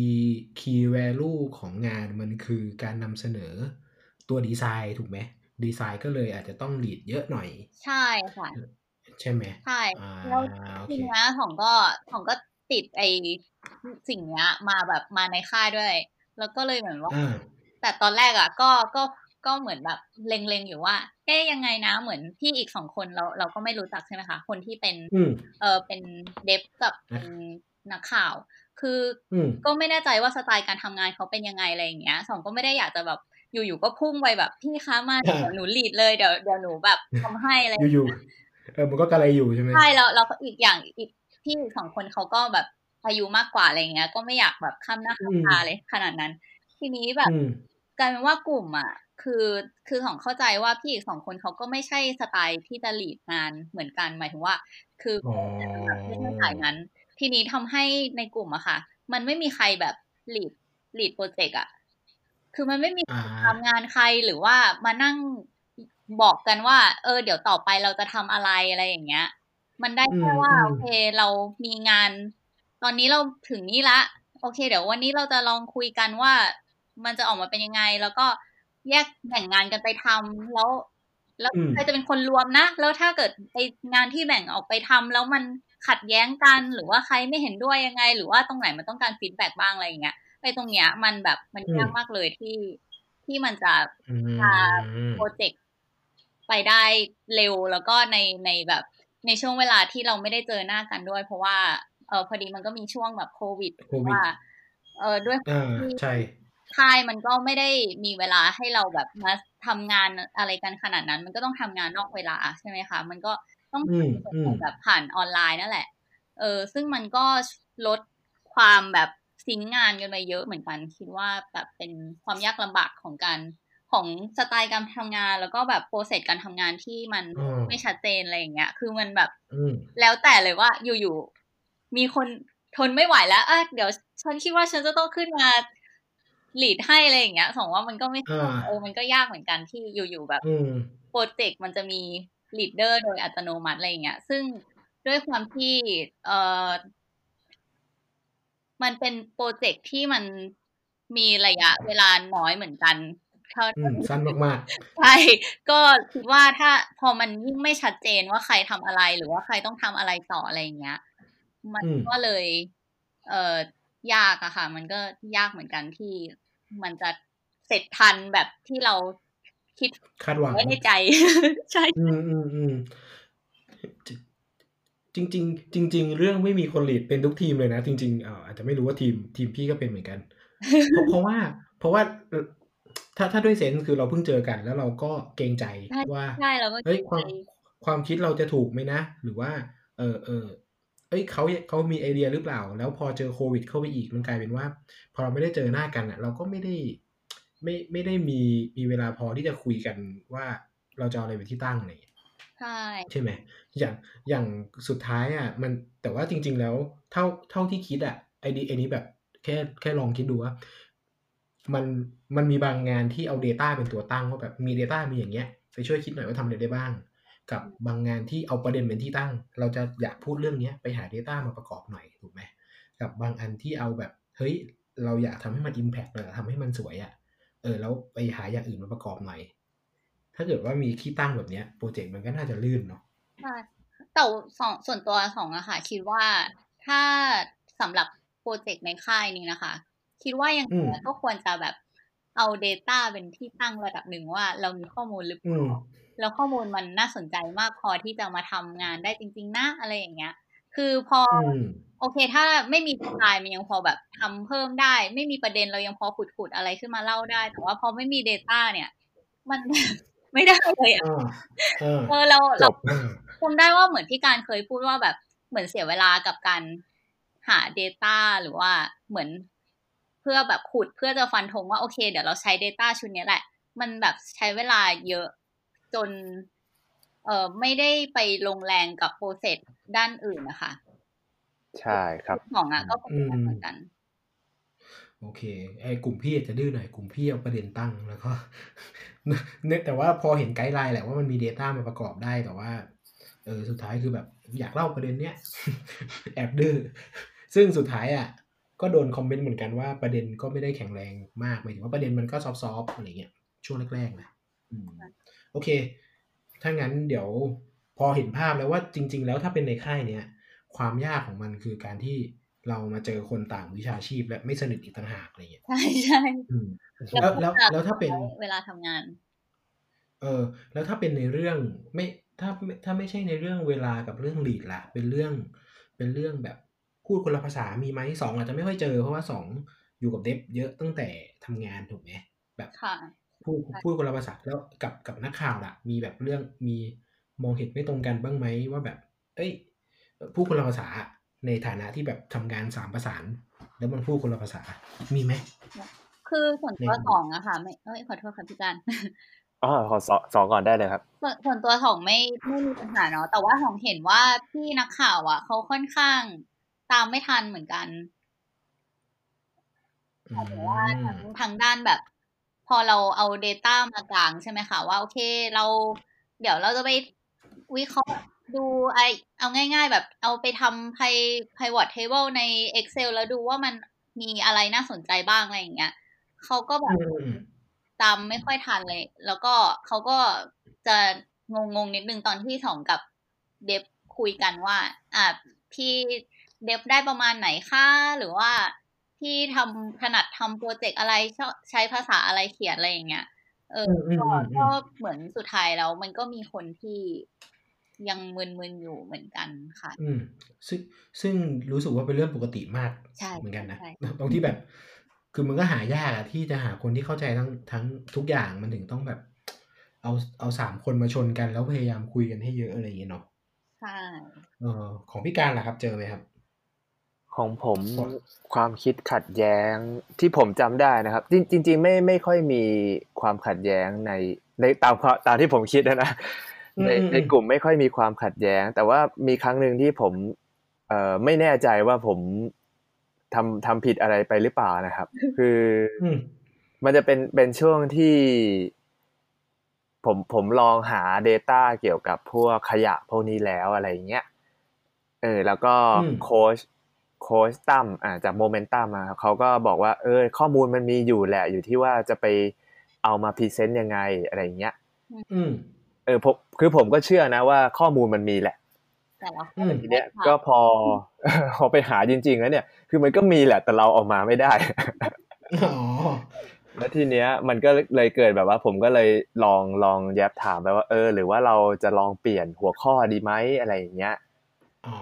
key value ของงานมันคือการนำเสนอตัวดีไซน์ถูกไหม ดีไซน์ก็เลยอาจจะต้องลีดเยอะหน่อย ใช่ค่ะ ใช่ไหมใช่อ่าแล้วโอทีเคเนี้ยของก็ของก็ติดไอสิ่งเนี้ย มาแบบมาในค่ายด้วย แล้วก็เลยเหมือนว่าอ่า แต่ตอนแรกอะ ก็ก็ก็เหมือนแบบเล็งๆอยู่ว่าเอ๊ยยังไงนะเหมือนพี่อีกสองคนเราเราก็ไม่รู้จักใช่ไหมคะ คนที่เป็นอืมเออเป็นเดฟกับเป็นนักข่าว คืออืมก็ไม่แน่ใจว่าสไตล์การทำงานเขาเป็นยังไงอะไรอย่างเงี้ยสองก็ไม่ได้อยากจะแบบ อยู่ๆก็พุ่งไปแบบ พี่คะมาอ่าเดี๋ยวหนูลีดเลยเดี๋ยวเดี๋ยวหนูแบบทำให้อะไรอยู่ๆเออมันก็กระไรอยู่ใช่ไหมใช่แล้วแล้วอีกอย่างอีกพี่อีกสองคนเขาก็แบบอายุมากกว่าอะไรเงี้ย ก็ไม่อยากแบบข้ามหน้าข้ามตาเลยขนาดนั้น ทีนี้แบบอืมกลายเป็นว่ากลุ่มอะ คือคือของเข้าใจว่าพี่อีกสองคนเขาก็ไม่ใช่สไตล์ที่จะลีดงานเหมือนกันหมายถึงว่า คืออ๋อแบบไม่ใช่สายนั้น ทีนี้ทำให้ในกลุ่มอะค่ะ มันไม่มีใครแบบลีดลีดโปรเจกต์อะ คือมันไม่มีอ่าทำงานใครหรือว่ามานั่งบอกกันว่า เออ เดี๋ยวต่อไปเราจะทำอะไรอะไรอย่างเงี้ย มันได้แค่ว่าอืมโอเคเรามีงาน ตอนนี้เราถึงนี่ละ โอเค เดี๋ยววันนี้เราจะลองคุยกันว่ามันจะออกมาเป็นยังไง แล้วก็แยกแบ่งงานกันไปทำแล้ว แล้วอืมใครจะเป็นคนรวมนะ แล้วถ้าเกิดไองานที่แบ่งออกไปทำแล้วมันขัดแย้งกันหรือว่าใครไม่เห็นด้วยยังไง หรือว่าตรงไหนมันต้องการฟีดแบ็กบ้างอะไรอย่างเงี้ย ไอ้ตรงเนี้ย มันแบบมันยากมากเลยที่ที่มันจะอืมพาโปรเจกต์ไปได้เร็วแล้วก็ในในแบบในช่วงเวลาที่เราไม่ได้เจอหน้ากันด้วย เพราะว่าเออพอดีมันก็มีช่วงแบบโควิดโควิดว่าเออด้วยอ่าใช่ค่ายมันก็ไม่ได้มีเวลาให้เราแบบมาทำงานอะไรกันขนาดนั้น มันก็ต้องทำงานนอกเวลาใช่ไหมคะ มันก็ต้องอืมอืมแบบผ่านออนไลน์นั่นแหละ เออซึ่งมันก็ลดความแบบ ซิงค์งานกันไปเยอะเหมือนกัน คิดว่าแบบเป็นความยากลำบากของการของสไตล์การทำงาน แล้วก็แบบโปรเซสการทำงานที่มันอืมไม่ชัดเจนอะไรอย่างเงี้ย คือมันแบบอืมแล้วแต่เลยว่าอยู่ๆมีคนทนไม่ไหวแล้วเอะเดี๋ยวฉันคิดว่าฉันจะต้องขึ้นมาลีดให้อะไรอย่างเงี้ยสองว่ามันก็ไม่อ่าเออมันก็ยากเหมือนกันที่อยู่ๆแบบอืมโปรเจกต์มันจะมี leader โดยอัตโนมัติอะไรอย่างเงี้ย ซึ่งด้วยความที่เออ มันเป็นโปรเจกต์ที่มันมีระยะเวลาน้อยเหมือนกันเท่าอืมสั้นมากใช่ก็คิดว่าถ้าพอมันยิ่งไม่ชัดเจนว่าใครทำอะไรหรือว่าใครต้องทำอะไรต่ออะไรอย่างเงี้ย มันอืมก็เลย เอ่อยากอะค่ะ มันก็ยากเหมือนกันที่มันจะเสร็จทันแบบที่เราคิดๆคาดหวังไว้ในใจ ใช่ อืมอืมอืม จริงจริงๆจริง ๆ เรื่องไม่มีคนลีดเป็นทุกทีมเลยนะ จริงๆเอ่ออาจจะไม่รู้ว่าทีมทีมพี่ก็เป็นเหมือนกัน เพราะเพราะว่า เพราะว่าเอ่อถ้าถ้าด้วยเซนส์คือเราเพิ่งเจอกัน แล้วเราก็เกรงใจใช่ว่าใช่เราก็เฮ้ยคิดความไปความคิดเราจะถูกไหมนะ หรือว่า เออเออเอ้ยเขาเขามีไอเดียหรือเปล่า แล้วพอเจอโควิดเข้าไปอีกมันกลายเป็นว่า พอเราไม่ได้เจอหน้ากันอะ เราก็ไม่ได้ ไม่ไม่ได้มีมีเวลาพอที่จะคุยกันว่าเราจะเอาอะไรเป็นที่ตั้งอะไรอย่างเงี้ย ใช่ใช่ไหมอย่างอย่างสุดท้ายอะ มันแต่ว่าจริง ๆ แล้วเท่าเท่าที่คิดอะไอดีไอนี้แบบแค่แค่ลองคิดดูว่ามันมันมีบางงานที่เอา Data เป็นตัวตั้งว่าแบบมี Data มีอย่างเงี้ยไปช่วยคิดหน่อยว่าทำอะไรได้บ้าง กับบางงานที่เอาประเด็นเป็นที่ตั้ง เราจะอยากพูดเรื่องเนี้ยไปหา Data มาประกอบหน่อยถูกไหมกับบางอันที่เอาแบบเฮ้ยเราอยากทำให้มัน Impact เราอยากทำให้มันสวยอะเออแล้วไปหาอย่างอื่นมาประกอบหน่อย ถ้าเกิดว่ามีที่ตั้งแบบเนี้ยโปรเจกต์มันก็น่าจะลื่นเนาะใช่แต่สองส่วนตัวสองอะค่ะ คิดว่าถ้าสำหรับโปรเจกต์ในค่ายนี้นะคะ คิดว่ายังอืไงมก็ควรจะแบบเอา Data เป็นที่ตั้งระดับหนึ่งว่าเรามีข้อมูลหรือเปอืล่ามแล้วข้อมูลมันน่าสนใจมากพอที่จะมาทำงานได้จริง ๆนะอะไรอย่างเงี้ย คือพออืมโอเค ถ้าไม่มีดีไซน์มันยังพอแบบทำเพิ่มได้ ไม่มีประเด็นเรายังพอขุดๆอะไรขึ้นมาเล่าได้ แต่ว่าพอไม่มี Data เนี่ย มัน ไม่ได้เลยอะอ่าเออเออเราจเราบอ่าจำได้ว่าเหมือนที่การเคยพูดว่าแบบเหมือนเสียเวลากับการหา Data หรือว่าเหมือนเพื่อแบบขุดเพื่อจะฟันธงว่าโอเค เดี๋ยวเราใช้ Data ชุดนี้แหละ มันแบบใช้เวลาเยอะจน เออไม่ได้ไปลงแรงกับโปรเซสด้านอื่นนะคะ ใช่ครับของอะก็เป็นแบบนั้นเหมือนกัน โอเคไอ้กลุ่มพี่อาจจะดื้อหน่อยกลุ่มพี่เอาประเด็นตั้งแล้วก็เนี่ยแต่ว่าพอเห็นไกด์ไลน์แหละว่ามันมี Data มาประกอบได้แต่ว่าเออสุดท้ายคือแบบอยากเล่าประเด็นเนี้ยแอบดื้อซึ่งสุดท้ายอะก็โดนคอมเมนต์เหมือนกันว่าประเด็นก็ไม่ได้แข็งแรงมากหมายถึงว่าประเด็นมันก็ซอฟต์ๆอะไรเงี้ยช่วงแรกๆนะอืมโอเค ถ้างั้นเดี๋ยวพอเห็นภาพแล้วว่าจริง ๆ แล้วถ้าเป็นในค่ายเนี้ยความยากของมันคือการที่ เรามาเจอคนต่างวิชาชีพและไม่สนิทอีกต่างหากอะไรเงี้ยใช่ใช่อืมแล้วแล้วแล้วถ้าเป็นเวลาทำงาน เออ แล้วถ้าเป็นในเรื่องไม่ถ้าถ้าไม่ใช่ในเรื่องเวลากับเรื่องลีดล่ะเป็นเรื่องเป็นเรื่องแบบพูดคนละภาษามีไหมสองอาจจะไม่ค่อยเจอ เพราะว่าสองอยู่กับเดฟเยอะตั้งแต่ทำงานถูกไหมแบบค่ะพูดพูดคนละภาษาแล้วกับกับนักข่าวล่ะ มีแบบเรื่องมีมองเห็นไม่ตรงกันบ้างไหมว่าแบบ เอ้ยพูดคนละภาษา ในฐานะที่แบบทำงานสามประสานแล้วมันพูดคนละภาษา มีไหม คือส่วนตัวในสองอะค่ะ ไม่เอ้ยขอโทษค่ะพี่การอ๋อขอสองสองก่อนได้เลยครับส่วนส่วนตัวของไม่ไม่มีปัญหาเนาะแต่ว่าของเห็นว่าพี่นักข่าวอะเขาค่อนข้างตามไม่ทันเหมือนกันอืหมายถึงว่ามทางทางด้านแบบ พอเราเอา Data มากลางใช่ไหมคะว่าโอเคเรา เดี๋ยวเราจะไปวิเคราะห์ ดูไอเอาง่าย ๆ แบบเอาไปทำ pi- pivot table ใน Excel แล้วดูว่ามันมีอะไรน่าสนใจบ้างอะไรอย่างเงี้ยเขาก็แบบอืมตามไม่ค่อยทันเลย แล้วก็เขาก็จะงงงๆนิดนึงตอนที่สองกับเดฟคุยกันว่า อะพี่เดฟได้ประมาณไหนคะหรือว่าพี่ทำถนัดทำโปรเจกต์อะไรชอบใช้ภาษาอะไรเขียนอะไรอย่างเงี้ยเอออืมอืมก็อืมก็เหมือนสุดท้ายแล้วมันก็มีคนที่ ยังมึนๆอยู่เหมือนกันค่ะ อืมซึ่งซึ่งรู้สึกว่าเป็นเรื่องปกติมากใช่เหมือนกันนะใช่ตรงที่แบบ คือมันก็หายากอะที่จะหาคนที่เข้าใจทั้งทั้งทุกอย่างมันถึงต้องแบบ เอาเอาสามคนมาชนกันแล้วพยายามคุยกันให้เยอะอะไรอย่างเงี้ยเนาะใช่เออของพี่การล่ะครับ เจอไหมครับ ของผมครับความคิดขัดแย้งที่ผมจำได้นะครับ จริงจริงๆไม่ไม่ค่อยมีความขัดแย้งในในตามความตามที่ผมคิดนะนะอืม ในอืมในกลุ่มไม่ค่อยมีความขัดแย้ง แต่ว่ามีครั้งหนึ่งที่ผมเอ่อไม่แน่ใจว่าผมทำทำผิดอะไรไปหรือเปล่านะครับ คืออืมมันจะเป็นเป็นช่วงที่ผมผมลองหา Data เกี่ยวกับพวกขยะพวกนี้แล้วอะไรเงี้ยเออแล้วก็อืมโค้ชโค้ชตั้มอ่าจากโมเมนตัมมาเขาก็บอกว่าเออข้อมูลมันมีอยู่แหละ อยู่ที่ว่าจะไปเอามา present ยังไงอะไรเงี้ยอืม เออผมคือผมก็เชื่อนะว่าข้อมูลมันมีแหละแต่เราอืมทีเนี้ยก็พอพอไปหาจริง ๆ แล้วเนี่ย คือมันก็มีแหละแต่เราเออกมาไม่ได้อ๋อแล้วทีเนี้ยมันก็เลยเกิดแบบว่า ผมก็เลยลองลองแยบถามไปว่า เออ หรือว่าเราจะลองเปลี่ยนหัวข้อดีไหมอะไรอย่างเงี้ยอ๋อ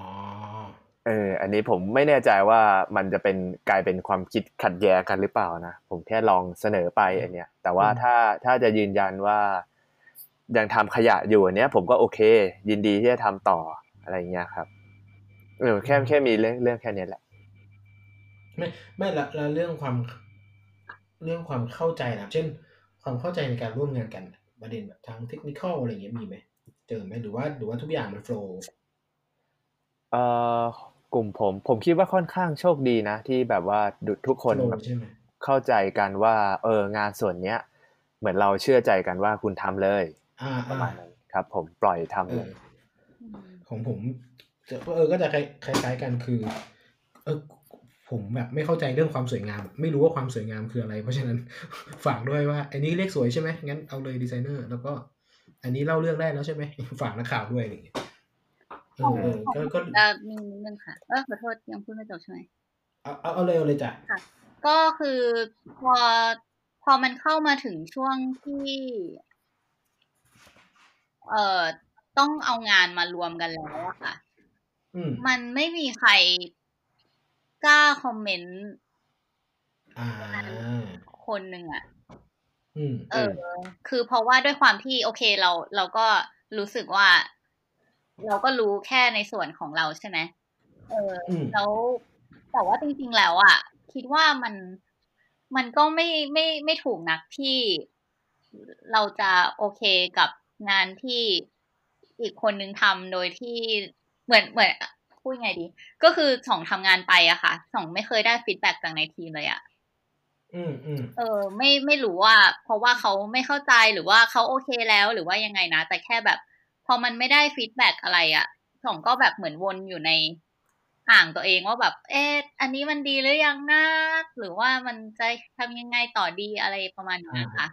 เออ อันนี้ผมไม่แน่ใจว่ามันจะเป็นกลายเป็นความคิดขัดแย้งกันหรือเปล่านะ ผมแค่ลองเสนอไปอันเนี้ย แต่ว่าอืมถ้าถ้าจะยืนยันว่า ยังทำขยะอยู่อันเนี้ยผมก็โอเค ยินดีที่จะทำต่ออะไรอย่างเงี้ยครับเออแค่แค่มีเรื่องเรื่องแค่เนี้ยแหละ ไม่ไม่ละละเรื่องความ เรื่องความเข้าใจนะเช่น ความเข้าใจในการร่วมงานกันประเด็นแบบทางเทคนิคอะไรอย่างเงี้ยมีไหมเจอไหมหรือว่าหรือว่าทุกอย่างมันโฟล์เอ่อกลุ่มผม ผมคิดว่าค่อนข้างโชคดีนะ ที่แบบว่าทุกคนโฟแบล์บใช่ไหมเข้าใจกันว่า เอองานส่วนเนี้ย เหมือนเราเชื่อใจกันว่าคุณทำเลยอ่า ประอ่ามาณนั้นครับ ผมปล่อยทำเอเลอยของผมจะเออก็จะคล้ายคล้ายๆกันคือ เออผมแบบไม่เข้าใจเรื่องความสวยงาม ไม่รู้ว่าความสวยงามคืออะไร เพราะฉะนั้นฝากด้วยว่าอันนี้เลขสวยใช่ไหมงั้นเอาเลยดีไซเนอร์ แล้วก็ อันนี้เล่าเรื่องได้แล้วใช่ไหมฝากนักข่าวด้วยอะไรอย่างเงี้ยเออเออก็ก็จะมีนิดนึงค่ะเออขอโทษยังพูดไม่จบใช่ไหมเอาเอาเอาเลยเอาเลยจ้ะก็คือพอพอมันเข้ามาถึงช่วงที่ เอ่อต้องเอางานมารวมกันแล้วอะค่ะอืมมันไม่มีใครกล้าคอมเมนต์อ่าคนหนึ่งอะอืมเออ คือเพราะว่าด้วยความที่โอเคเราเราก็รู้สึกว่า เราก็รู้แค่ในส่วนของเราใช่ไหมเอออืมแล้วแต่ว่าจริงๆแล้วอะคิดว่ามันมันก็ไม่ไม่ไม่ถูกนักที่เราจะโอเคกับ งานที่อีกคนนึงทำโดยที่เหมือนเหมือนพูดไงดี ก็คือสองทำงานไปอะค่ะสองไม่เคยได้ฟีดแบ็กจากในทีมเลยอะอืมอืมเออ ไม่ไม่รู้ว่า เพราะว่าเขาไม่เข้าใจหรือว่าเขาโอเคแล้วหรือว่ายังไงนะ แต่แค่แบบ พอมันไม่ได้ feedback อะไรอะ่ะสองก็แบบเหมือนวนอยู่ในหัวตัวเองว่าแบบ เอ๊ะอันนี้มันดีหรือยังนะหรือว่ามันจะทำยังไงต่อดีอะไรประมาณนี้ค่ะ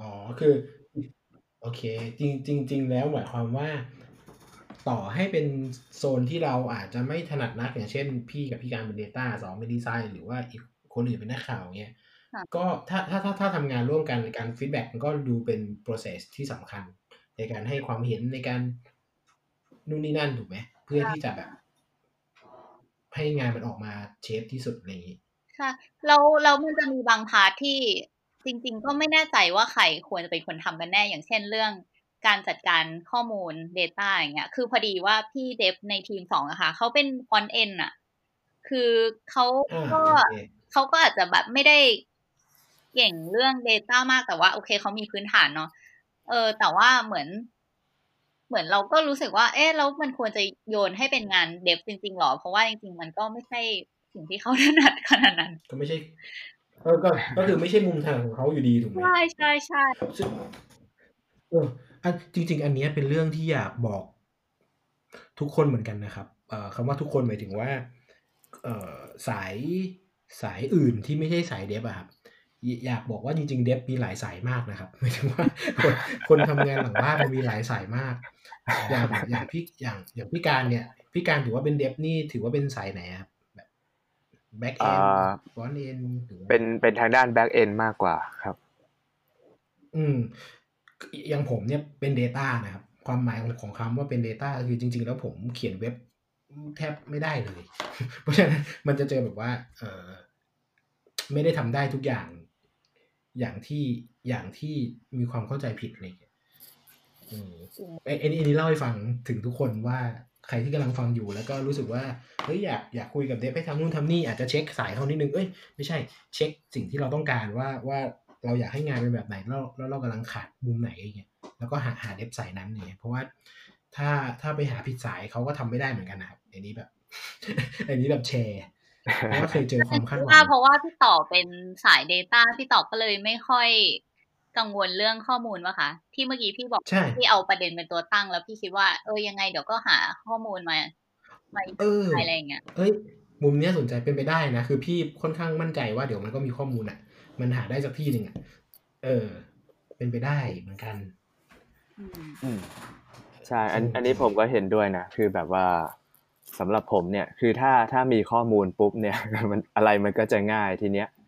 อ๋อคือ โอเค จริงจริงจริงแล้วหมายความว่า ต่อให้เป็นโซนที่เราอาจจะไม่ถนัดนักอย่างเช่น พี่กับพี่การเป็น Data สองเป็นดีไซน์หรือว่าอีกคนอื่นเป็นนักข่าวเงี้ยค่ะก็ถ้าถ้าถ้าถ้าทำงานร่วมกันในการ feedback มันก็ดูเป็น process ที่สำคัญ ในการให้ความเห็นในการนู่นนี่นั่นถูกไหมเพื่อที่จะแบบ ให้งานมันออกมา shape ที่สุดอะไรอย่างนี้ใช่แล้วแล้วมันจะมีบาง part ที่ จริง ๆ ก็ไม่แน่ใจว่าใครควรจะเป็นคนทำกันแน่ อย่างเช่นเรื่องการจัดการข้อมูล Data อย่างเงี้ย คือพอดีว่าพี่ dev ในทีมสองอะค่ะเขาเป็นฟอนเอ็นอะคือเขาอ่าก็โอเคเขาก็อาจจะแบบไม่ได้เก่งเรื่อง Data มากแต่ว่า โอเคเขามีพื้นฐานเนาะเออ แต่ว่าเหมือน เหมือนเราก็รู้สึกว่า เอ๊ะแล้วมันควรจะโยนให้เป็นงานเดฟจริงๆหรอ เพราะว่าจริง ๆ มันก็ไม่ใช่สิ่งที่เขาถนัดขนาดนั้น ก็ไม่ใช่เออ ก็ก็คือไม่ใช่มุมทางของเขาอยู่ดีถูกไหมใช่ใช่ใช่ซึ่งเอออันจริง ๆ อันเนี้ยเป็นเรื่องที่อยากบอก ทุกคนเหมือนกันนะครับเอ่อคำว่าทุกคนหมายถึงว่า เอ่อสายสายอื่นที่ไม่ใช่สายเดฟอะครับอยอยากบอกว่าจริงๆ เดฟมีหลายสายมากนะครับหมายถึงว่าคนคนทำงานหลังบ้านมันมีหลายสายมาก อย่างอย่างพี่อย่างอย่างพี่การเนี่ยพี่การถือว่าเป็นเดฟนี่ถือว่าเป็นสายไหนครับ แบบแบ็กเอนอ่าฟอนเอนหรือว่าเป็นเป็นทางด้าน back end มากกว่าครับ อืมอย่างผมเนี่ยเป็น Data นะครับ ความหมายของของคำว่าเป็น Data คือจริง ๆ แล้วผมเขียนเว็บแทบไม่ได้เลย เพราะฉะนั้นมันจะเจอแบบว่า เออไม่ได้ทำได้ทุกอย่าง อย่างที่อย่างที่มีความเข้าใจผิดอะไรอย่างเงี้ยอืมไอ้ไอ้นี่ไอ้นี่เล่าให้ฟังถึงทุกคนว่า ใครที่กำลังฟังอยู่แล้วก็รู้สึกว่าเฮ้ยอยากอยากคุยกับเดฟให้ทำนู่นทำนี่อาจจะเช็คสายเขานิดนึงเอ้ยไม่ใช่เช็คสิ่งที่เราต้องการว่าว่าเราอยากให้งานเป็นแบบไหนแล้วแล้วเรากำลังขาดมุมไหนอย่างเงี้ยแล้วก็หาหาเดฟสายนั้นเนี่ยเพราะว่าถ้าถ้าไปหาผิดสายเขาก็ทำไม่ได้เหมือนกันนะครับอันนี้แบบอันนี้แบบแชร์เพราะว่าเคยเจอความคาดหวัว่างเพราะว่าพี่ต่อเป็นสาย Data พี่ต่อก็เลยไม่ค่อย กังวลเรื่องข้อมูลวะคะ ที่เมื่อกี้พี่บอกใช่พี่เอาประเด็นเป็นตัวตั้ง แล้วพี่คิดว่าเออยังไงเดี๋ยวก็หาข้อมูลมามาเอออะไรอย่างเงี้ยเอ้ยมุมเนี้ยสนใจเป็นไปได้นะ คือพี่ค่อนข้างมั่นใจว่าเดี๋ยวมันก็มีข้อมูลอะ มันหาได้สักที่หนึ่งอะเออ เป็นไปได้เหมือนกันอืมอืมใช่อันอืมอันนี้ผมก็เห็นด้วยนะ คือแบบว่าสำหรับผมเนี่ย คือถ้าถ้ามีข้อมูลปุ๊บเนี่ยมันอะไรมันก็จะง่ายทีเนี้ยไอ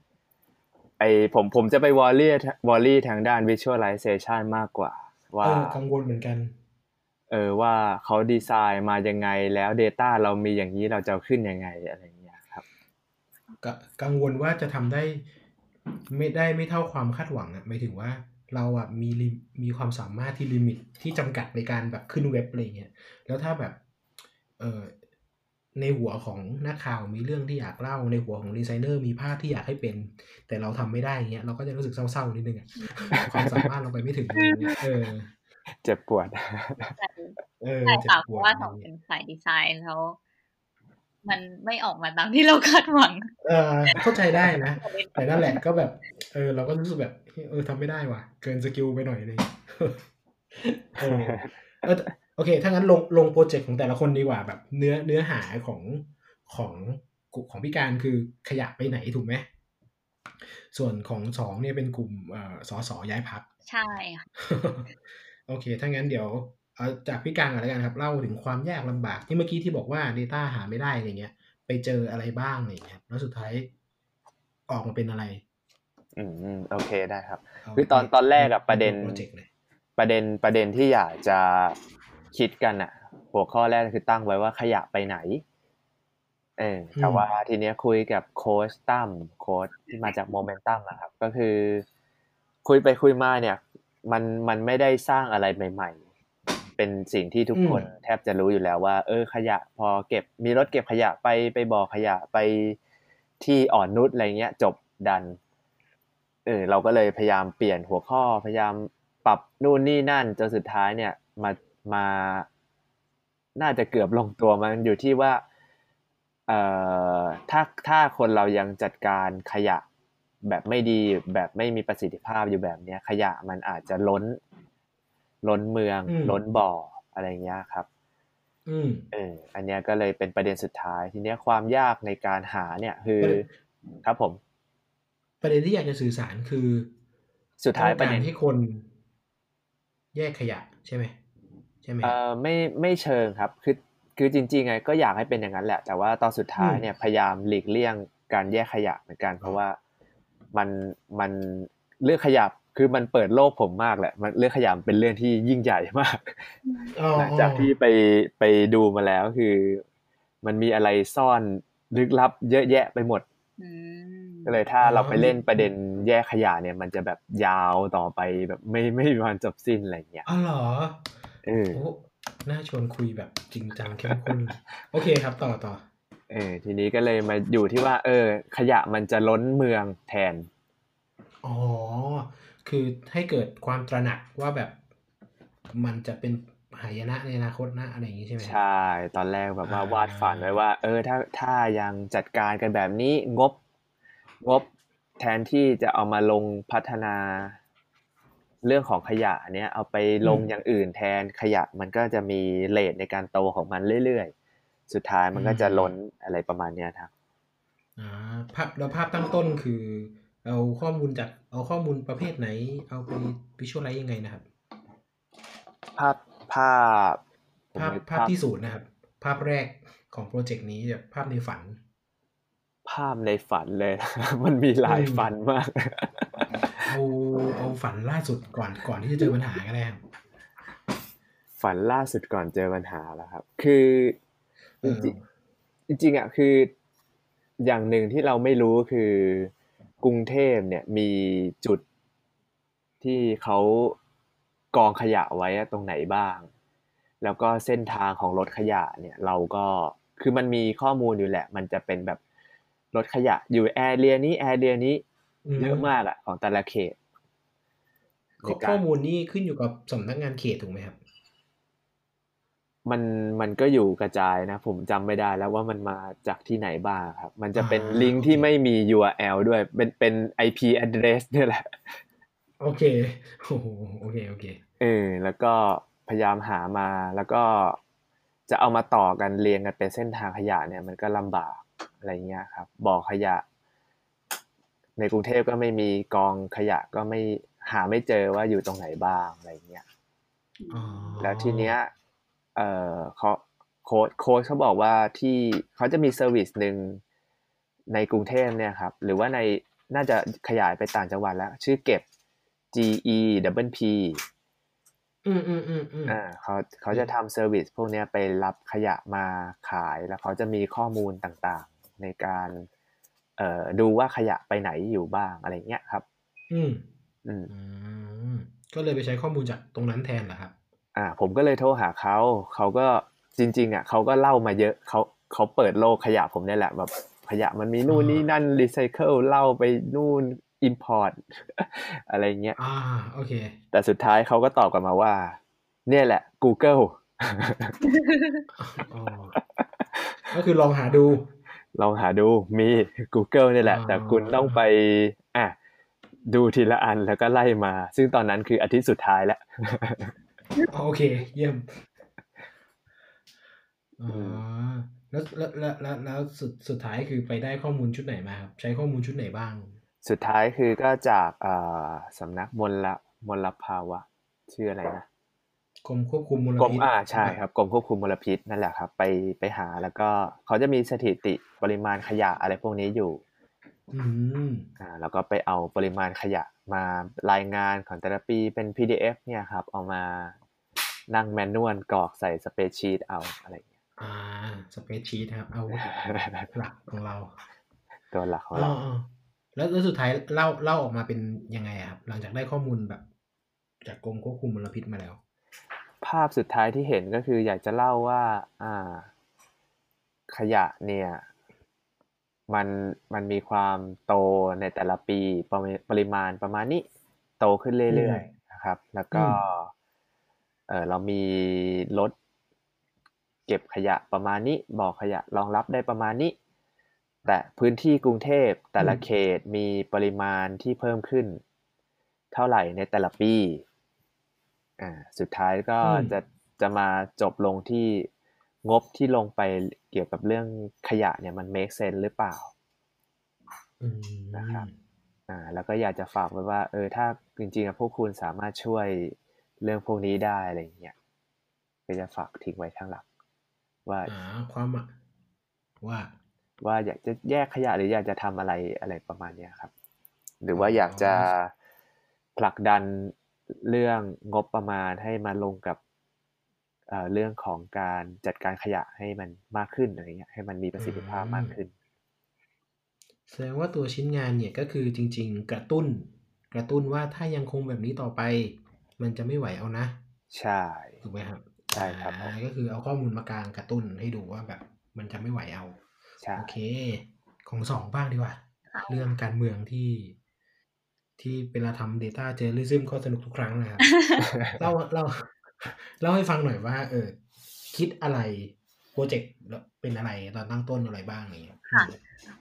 ผมผมจะไป worry worry ทางด้าน visualization มากกว่า ว่าเออกังวลเหมือนกัน เออว่าเขาดีไซน์มายังไงแล้ว Data เรามีอย่างนี้เราจะเอาขึ้นยังไงอะไรอย่างเงี้ยครับกกังวลว่าจะทำได้ไม่ได้ไม่เท่าความคาดหวังอะหมายถึงว่าเราอะมีลิมีความสามารถที่ limit ที่จำกัดในการแบบขึ้นเว็บอะไรเงี้ยแล้วถ้าแบบเออ ในหัวของนักข่าวมีเรื่องที่อยากเล่า ในหัวของดีไซเนอร์มีภาพที่อยากให้เป็น แต่เราทำไม่ได้เงี้ยเราก็จะรู้สึกเศร้าๆนิดนึงอะความสามารถเราไปไม่ถึงอะไรเงี้ยเออเจ็บปวดแต่เออใช่เจ็บค่ะปเพวดราะว่าอะไรเงี้ยสองเป็นสายดีไซน์แล้วมันไม่ออกมาตามที่เราคาดหวัง เออเข้าใจได้นะ แต่นั่นแหละก็แบบ เออ เราก็รู้สึกแบบ เออทำไม่ได้ว่ะ เกิน skill ไปหน่อยนึงเออเออ โอเค ถ้างั้นลงลง project ของแต่ละคนดีกว่าแบบเนื้อเนื้อหาของของของพี่การคือขยะไปไหนถูกไหมส่วนของสองเนี่ยเป็นกลุ่มเอ่อสอสอย้ายพักใช่ค่ะโอเค ถ้างั้นเดี๋ยวเอาจากพี่การก่อนแล้วกันครับ เล่าถึงความยากลำบากที่เมื่อกี้ที่บอกว่า Data หาไม่ได้อะไรเงี้ย ไปเจออะไรบ้างอะไรเงี้ยแล้วสุดท้ายออกมาเป็นอะไร อืมอืมโอเคได้ครับเาคือตอนตอนแรกอะประเด็นโปรเจกต์เลยประเด็นประเด็นที่อยากจะ คิดกันอะหัวข้อแรกคือตั้งไว้ว่าขยะไปไหน เออแต่ว่าทีเนี้ยคุยกับโค้ชตั้มโค้ชที่มาจากโมเมนตัมนะครับ ก็คือ คุยไปคุยมาเนี่ย มันมันไม่ได้สร้างอะไรใหม่ ๆ เป็นสิ่งที่ทุกคนแทบจะรู้อยู่แล้วว่า เออ ขยะพอเก็บมีรถเก็บขยะไปไปบ่อขยะไปที่อ่อนนุชอะไรเงี้ย จบดันเออเราก็เลยพยายามเปลี่ยนหัวข้อพยายามปรับนู่นนี่นั่นจนสุดท้ายเนี่ย มา มา น่าจะเกือบลงตัวมันอยู่ที่ว่าเอ่อถ้าถ้าคนเรายังจัดการขยะแบบไม่ดีแบบไม่มีประสิทธิภาพอยู่แบบเนี้ย ขยะมันอาจจะล้น ล้นเมือง ล้นบ่ออะไรเงี้ยครับอืมเอออันเนี้ยก็เลยเป็นประเด็นสุดท้าย ทีเนี้ยความยากในการหาเนี่ย คือประเด็นครับผม ประเด็นที่อยากจะสื่อสารคือ สุดท้ายต้องประกาเด็รนให้คน แยกขยะใช่ไหม ใช่ไหมเอ่อไม่ไม่เชิงครับคือคือจริงๆไงก็อยากให้เป็นอย่างนั้นแหละ แต่ว่าตอนสุดท้ายเนี่ยพยายามหลีกเลี่ยงการแยกขยะเหมือนกัน เพราะว่ามันมันเรื่องขยะคือมันเปิดโลกผมมากแหละมันเรื่องขยะมันเป็นเรื่องที่ยิ่งใหญ่มากอ๋อหลังจากที่ไปไปดูมาแล้วคือ มันมีอะไรซ่อนลึกลับ เยอะแยะไปหมดอืมก็เลยถ้าเราไปเล่นประเด็นแยกขยะเนี่ย มันจะแบบยาวต่อไปแบบไม่ไม่มีวันจบสิ้นอะไรอย่างเงี้ยอ๋อเหรอ เออโอ้น่าชวนคุยแบบจริงจังเข้มข้นเลยโอเคครับ ต่อต่อเออทีนี้ก็เลยมาอยู่ที่ว่า เออ ขยะมันจะล้นเมืองแทน อ๋อ คือให้เกิดความตระหนักว่าแบบมันจะเป็นหายนะในอนาคตนะอะไรอย่างนี้ใช่ไหมครับใช่ ตอนแรกแบบว่าอ่าวาดฝันไว้ว่า เออ ถ้าถ้ายังจัดการกันแบบนี้งบ งบแทนที่จะเอามาลงพัฒนา เรื่องของขยะเนี้ยเอาไปลงอย่างอื่นแทนขยะมันก็จะมีเลทในการโตของมันเรื่อยๆ สุดท้ายมันก็จะล้นอะไรประมาณเนี้ยครับอ่าภาพแล้วภาพตั้งต้นคือ เอาข้อมูลจากเอาข้อมูลประเภทไหน เอาไปวิชวลไลซ์ยังไงนะครับ ภาพภาพผมภาพนึกภาพที่ศูนย์นะครับ ภาพแรกของโปรเจกต์นี้แบบภาพในฝัน ภาพในฝันเลย มันมีหลายอืมฝันมาก เอาเอาฝันล่าสุดก่อนก่อนที่จะเจอปัญหาก็ได้ครับฝันล่าสุดก่อนเจอปัญหาแล้วครับ คือเอจอริงๆจริงๆอะคืออย่างหนึ่งที่เราไม่รู้คือกรุงเทพเนี่ยมีจุดที่เขากองขยะไว้อะตรงไหนบ้าง แล้วก็เส้นทางของรถขยะเนี่ยเราก็คือมันมีข้อมูลอยู่แหละ มันจะเป็นแบบรถขยะอยู่แอเรียนี้แอเรียนี้ เยอะมากอะของแต่ละเขตข้อข้อมูลนี้ขึ้นอยู่กับสำนักงานเขตถูกไหมครับ มันมันก็อยู่กระจายนะ ผมจำไม่ได้แล้วว่ามันมาจากที่ไหนบ้างครับ มันจะเป็นอ่าลิงก์ที่โอเคไม่มี URL ด้วย เป็นเป็น IP address เนี่ยแหละ โอเคโอ้โหโอเค โอเค เออ แล้วก็พยายามหามา แล้วก็จะเอามาต่อกันเรียงกันเป็นเส้นทางขยะเนี่ย มันก็ลำบากอะไรเงี้ยครับ บ่อขยะ ในกรุงเทพก็ไม่มีกองขยะก็ไม่หาไม่เจอว่าอยู่ตรงไหนบ้างอะไรเงี้ยอ๋อแล้วทีเนี้ยเอ่อเขาโค้ดโค้ดเขาบอกว่าที่เขาจะมี service หนึ่งในกรุงเทพเนี่ยครับ หรือว่าในน่าจะขยายไปต่างจังหวัดแล้ว ชื่อเก็บ G E P P อืมอืมอืมอืมอ่าเขาเขาจะทำ service พวกเนี้ยไปรับขยะมาขายแล้วเขาจะมีข้อมูลต่างๆ ในการ เอ่อดูว่าขยะไปไหนอยู่บ้างอะไรเงี้ยครับอืมอืมอืมก็เลยไปใช้ข้อมูลจากตรงนั้นแทนเหรอครับ อ่า ผมก็เลยโทรหาเขาเขาก็จริง ๆ อะเขาก็เล่ามาเยอะเขาเขาเปิดโลกขยะผมเนี่ยแหละแบบขยะมันมีนู่นอ่านี่นี่นั่นรีไซเคิลเล่าไปนู่น import อะไรเงี้ยอ่าโอเค แต่สุดท้ายเขาก็ตอบกลับมาว่า เนี่ยแหละ Google อ๋อก็คือลองหาดู ลองหาดูมี Google เนี่ยแหละอ่าแต่คุณต้องไปอะดูทีละอันแล้วก็ไล่มา ซึ่งตอนนั้นคืออาทิตย์สุดท้ายแล้วอ๋อโอเค เยี่ยมอ๋ออืแล้วแล้วแล้วแล้วแล้วสุดสุดท้ายคือไปได้ข้อมูลชุดไหนมาครับ ใช้ข้อมูลชุดไหนบ้าง สุดท้ายคือก็จากเอ่อสำนักมลมลภาวะชื่ออะไรนะ กรมควบคุมมลกรมพิษอ่าใช่ครับกรมควบคุมมลพิษนั่นแหละครับ ไปไปหาแล้วก็เขาจะมีสถิติปริมาณขยะอะไรพวกนี้อยู่อืมอ่าแล้วก็ไปเอาปริมาณขยะมารายงานของแต่ละปีเป็น PDF เนี่ยครับเอามานั่งแมนนวลกรอกใส่สเปซชีตเอาอะไรอย่างเงี้ยอ่าสเปซชีตครับ เอาหลักของเรา ตัวหลักของอ๋เราออ๋อแล้วแล้วสุดท้ายเล่าเล่าออกมาเป็นยังไงอะครับ หลังจากได้ข้อมูลแบบ จากกรมควบคุมมลพิษมาแล้ว ภาพสุดท้ายที่เห็นก็คืออยากจะเล่าว่าอ่า ขยะเนี่ยมันมันมีความโตในแต่ละปีปริปริมาณประมาณนี้ โตขึ้นเรื่อยๆนะครับ แล้วก็อืมเออเรามีรถเก็บขยะประมาณนี้บ่อขยะรองรับได้ประมาณนี้ แต่พื้นที่กรุงเทพแต่ละเขตมีปริมาณที่เพิ่มขึ้น เท่าไหร่ในแต่ละปี อ่าสุดท้ายก็อืมจะจะมาจบลงที่งบที่ลงไปเกี่ยวกับเรื่องขยะเนี่ยมัน make sense หรือเปล่าอืมนะครับอ่าแล้วก็อยากจะฝากไว้ว่า เออถ้าจริงๆอะพวกคุณสามารถช่วยเรื่องพวกนี้ได้อะไรอย่างเงี้ยก็จะฝากทิ้งไว้ข้างหลังว่าอ่าความอะว่า ว่าอยากจะแยกขยะหรืออยากจะทำอะไรอะไรประมาณเนี้ยครับ หรือว่าอยากจะผลักดัน เรื่องงบประมาณให้มาลงกับเอ่อเรื่องของการจัดการขยะให้มันมากขึ้นอะไรเงี้ยให้มันมีประสิทธิภาพมากขึ้น แสดงว่าตัวชิ้นงานเนี่ยก็คือจริง ๆ กระตุ้น กระตุ้นว่าถ้ายังคงแบบนี้ต่อไป มันจะไม่ไหวเอานะ ใช่ถูกไหมครับใช่ครับผมอ่าก็คือเอาข้อมูลมากลางกระตุ้นให้ดูว่าแบบมันจะไม่ไหวเอาใช่โอเค ของสองบ้างดีกว่าค่ะเรื่องการเมืองที่ ที่เวลาทำ Data Journalism ก็สนุกทุกครั้งนะครับเล่าเล่าเล่าให้ฟังหน่อยว่า เออ คิดอะไรโปรเจกต์เป็นอะไรตอนตั้งต้นอะไรบ้างอะไรอย่างเงี้ยค่ะ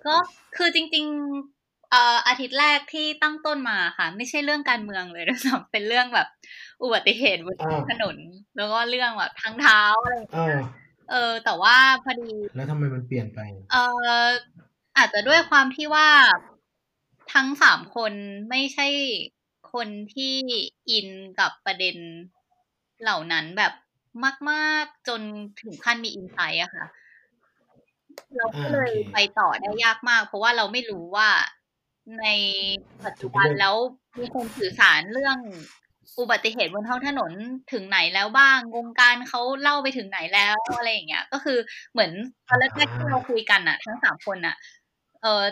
ก็คือจริงๆเอ่ออาทิตย์แรกที่ตั้งต้นมาค่ะ ไม่ใช่เรื่องการเมืองเลยด้วยซ้ำเป็นเรื่องแบบ อุบัติเหตุบนอ่าถนน แล้วก็เรื่องแบบทางเท้าอะไรอย่างเงี้ยอ่าเออ แต่ว่าพอดี แล้วทำไมมันเปลี่ยนไป เอ่ออาจจะด้วยความที่ว่า ทั้งสามคนไม่ใช่คนที่อินกับประเด็นเหล่านั้นแบบมาก ๆ จนถึงขั้นมีอินไซต์อะค่ะ เราก็เลยอ่าโอเคไปต่อได้ยากมาก เพราะว่าเราไม่รู้ว่าในปัจจุบันจะเป็นเรื่องแล้วมีคนสื่อสารเรื่องอุบัติเหตุบนท้องถนนถึงไหนแล้วบ้างวงการเขาเล่าไปถึงไหนแล้วอะไรอย่างเงี้ย ก็คือเหมือนตอนแรกๆที่เราคุยกันอะทั้งสามคนอะเออ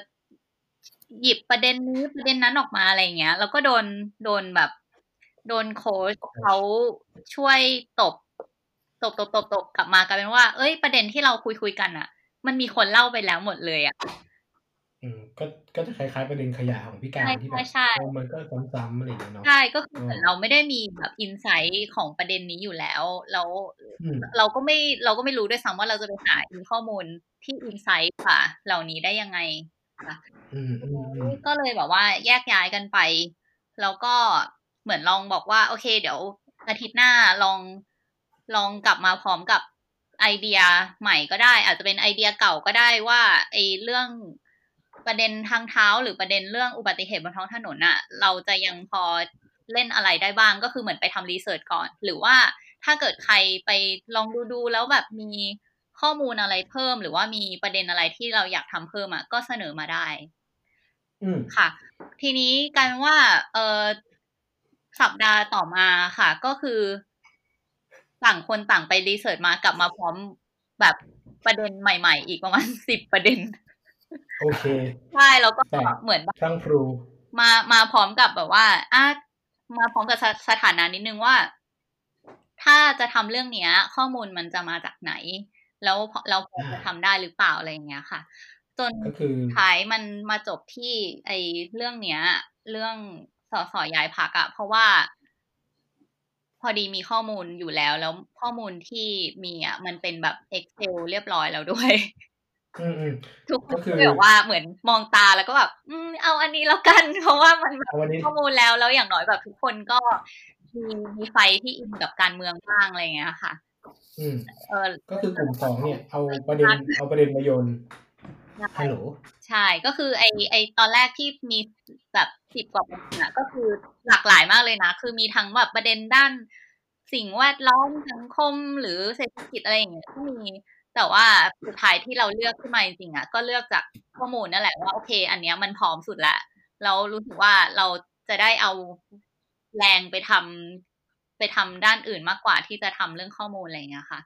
หยิบประเด็นนี้ประเด็นนั้นออกมาอะไรอย่างเงี้ย แล้วก็โดนโดนแบบ โดนโค้ชเขาช่วยตบ ตบตบตบตบกลับมากลายเป็นว่า เอ้ยประเด็นที่เราคุยคุยกันอะมันมีคนเล่าไปแล้วหมดเลยอะอืมก็ก็จะคล้ายๆประเด็นขยะของพี่การใช่ที่แบบใช่เออมันก็ซ้ำๆอะไรอย่างเงี้ยเนาะใช่ก็คือเออเหมือนเราไม่ได้มีแบบอินไซต์ของประเด็นนี้อยู่แล้วแล้วอืมเราก็ไม่เราก็ไม่รู้ด้วยซ้ำว่าเราจะไปหาข้อมูลที่อินไซต์ค่ะ เหล่านี้ได้ยังไงค่ะอืมอืมอืม ก็เลยแบบว่าแยกย้ายกันไป แล้วก็เหมือนลองบอกว่า โอเค เดี๋ยวอาทิตย์หน้าลองลองกลับมาพร้อมกับไอเดียใหม่ก็ได้ อาจจะเป็นไอเดียเก่าก็ได้ว่าไอเรื่องประเด็นทางเท้าหรือประเด็นเรื่องอุบัติเหตุบนท้องถนนอะเราจะยังพอเล่นอะไรได้บ้างก็คือเหมือนไปทำรีเสิร์ชก่อน หรือว่าถ้าเกิดใครไปลองดูดูๆแล้วแบบมี ข้อมูลอะไรเพิ่ม หรือว่ามีประเด็นอะไรที่เราอยากทำเพิ่มอะก็เสนอมาได้อืมค่ะ ทีนี้กลารว่า เออสัปดาห์ต่อมาค่ะ ก็คือต่างคนต่างไปรีเสิร์ชมากลับมาพร้อมแบบประเด็นใหม่ ๆ อีกประมาณสิบประเด็น โอเค ใช่แล้วก็แต่เหมือนแบบช่างครูมามาพร้อมกับแบบว่าอะมาพร้อมกับสสถานะนิดนึงว่า ถ้าจะทำเรื่องเนี้ย ข้อมูลมันจะมาจากไหน แล้วพอเราพอจะทำได้หรือเปล่าอะไรอย่างเงี้ยค่ะ จนก็คือท้ายมันมาจบที่ไอ้เรื่องเนี้ย เรื่องสอสอย้ายพักอะเพราะว่า พอดีมีข้อมูลอยู่แล้ว แล้วข้อมูลที่มีอะมันเป็นแบบ Excel เรียบร้อยแล้วด้วยอืมอืมทุกคนก็คือก็แบบว่าเหมือนมองตาแล้วก็แบบอืมเอาอันนี้แล้วกัน เพราะว่ามันแบบเอาวันนี้ข้อมูลแล้วแล้วอย่างน้อยแบบทุกคนก็มีมีไฟที่อินกับการเมืองบ้างอะไรอย่างเงี้ยค่ะ อืมเออก็คือกลุ่มสองเนี่ย เอาประเด็นเอาประเด็นมาโยนฮัลโหลใช่ก็คือไอไอตอนแรกที่มีแบบสิบกว่าประเด็นอะก็คือหลากหลายมากเลยนะ คือมีทั้งแบบประเด็นด้านสิ่งแวดล้อมสังคมหรือเศรษฐกิจอะไรอย่างเงี้ยก็มีแต่ว่าสุดท้ายที่เราเลือกขึ้นมาจริงๆอะก็เลือกจากข้อมูลนั่นแหละว่าโอเค อันเนี้ยมันพร้อมสุดละเรารู้สึกว่าเราจะได้เอาแรงไปทำ ไปทำด้านอื่นมากกว่าที่จะทำเรื่องข้อมูลอะไรอย่างเงี้ยค่ะ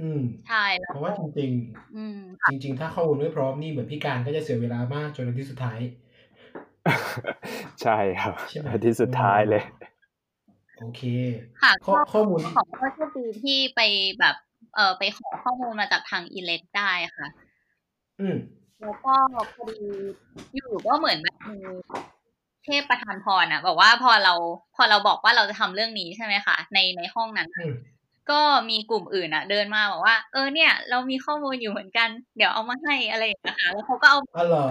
อืมใช่แล้วเพราะว่าจริงอืมๆจริง ๆ ถ้าข้อมูลไม่พร้อมนี่เหมือนพี่การก็จะเสียเวลามากจนในที่สุดท้าย ใช่ครับใช่ไหมที่สุดท้ายเลย โอเค ค่ะข้อก็ข้อมูลที่ของก็โชคดีที่ไปแบบเออไปขอข้อมูลมาจากทางอิเล็กได้ค่ะ อืมแล้วก็พอดีอยู่ก็เหมือนแบบมี เทพประทานพรอะบอกว่าพอเราพอเราบอกว่าเราจะทำเรื่องนี้ใช่ไหมคะในในห้องนั้นอืมก็มีกลุ่มอื่นอะเดินมาบอกว่า เออเนี่ย เรามีข้อมูลอยู่เหมือนกัน เดี๋ยวเอามาให้อะไรอย่างเงี้ยค่ะแล้วเขาก็เอาอ๋อเหรอ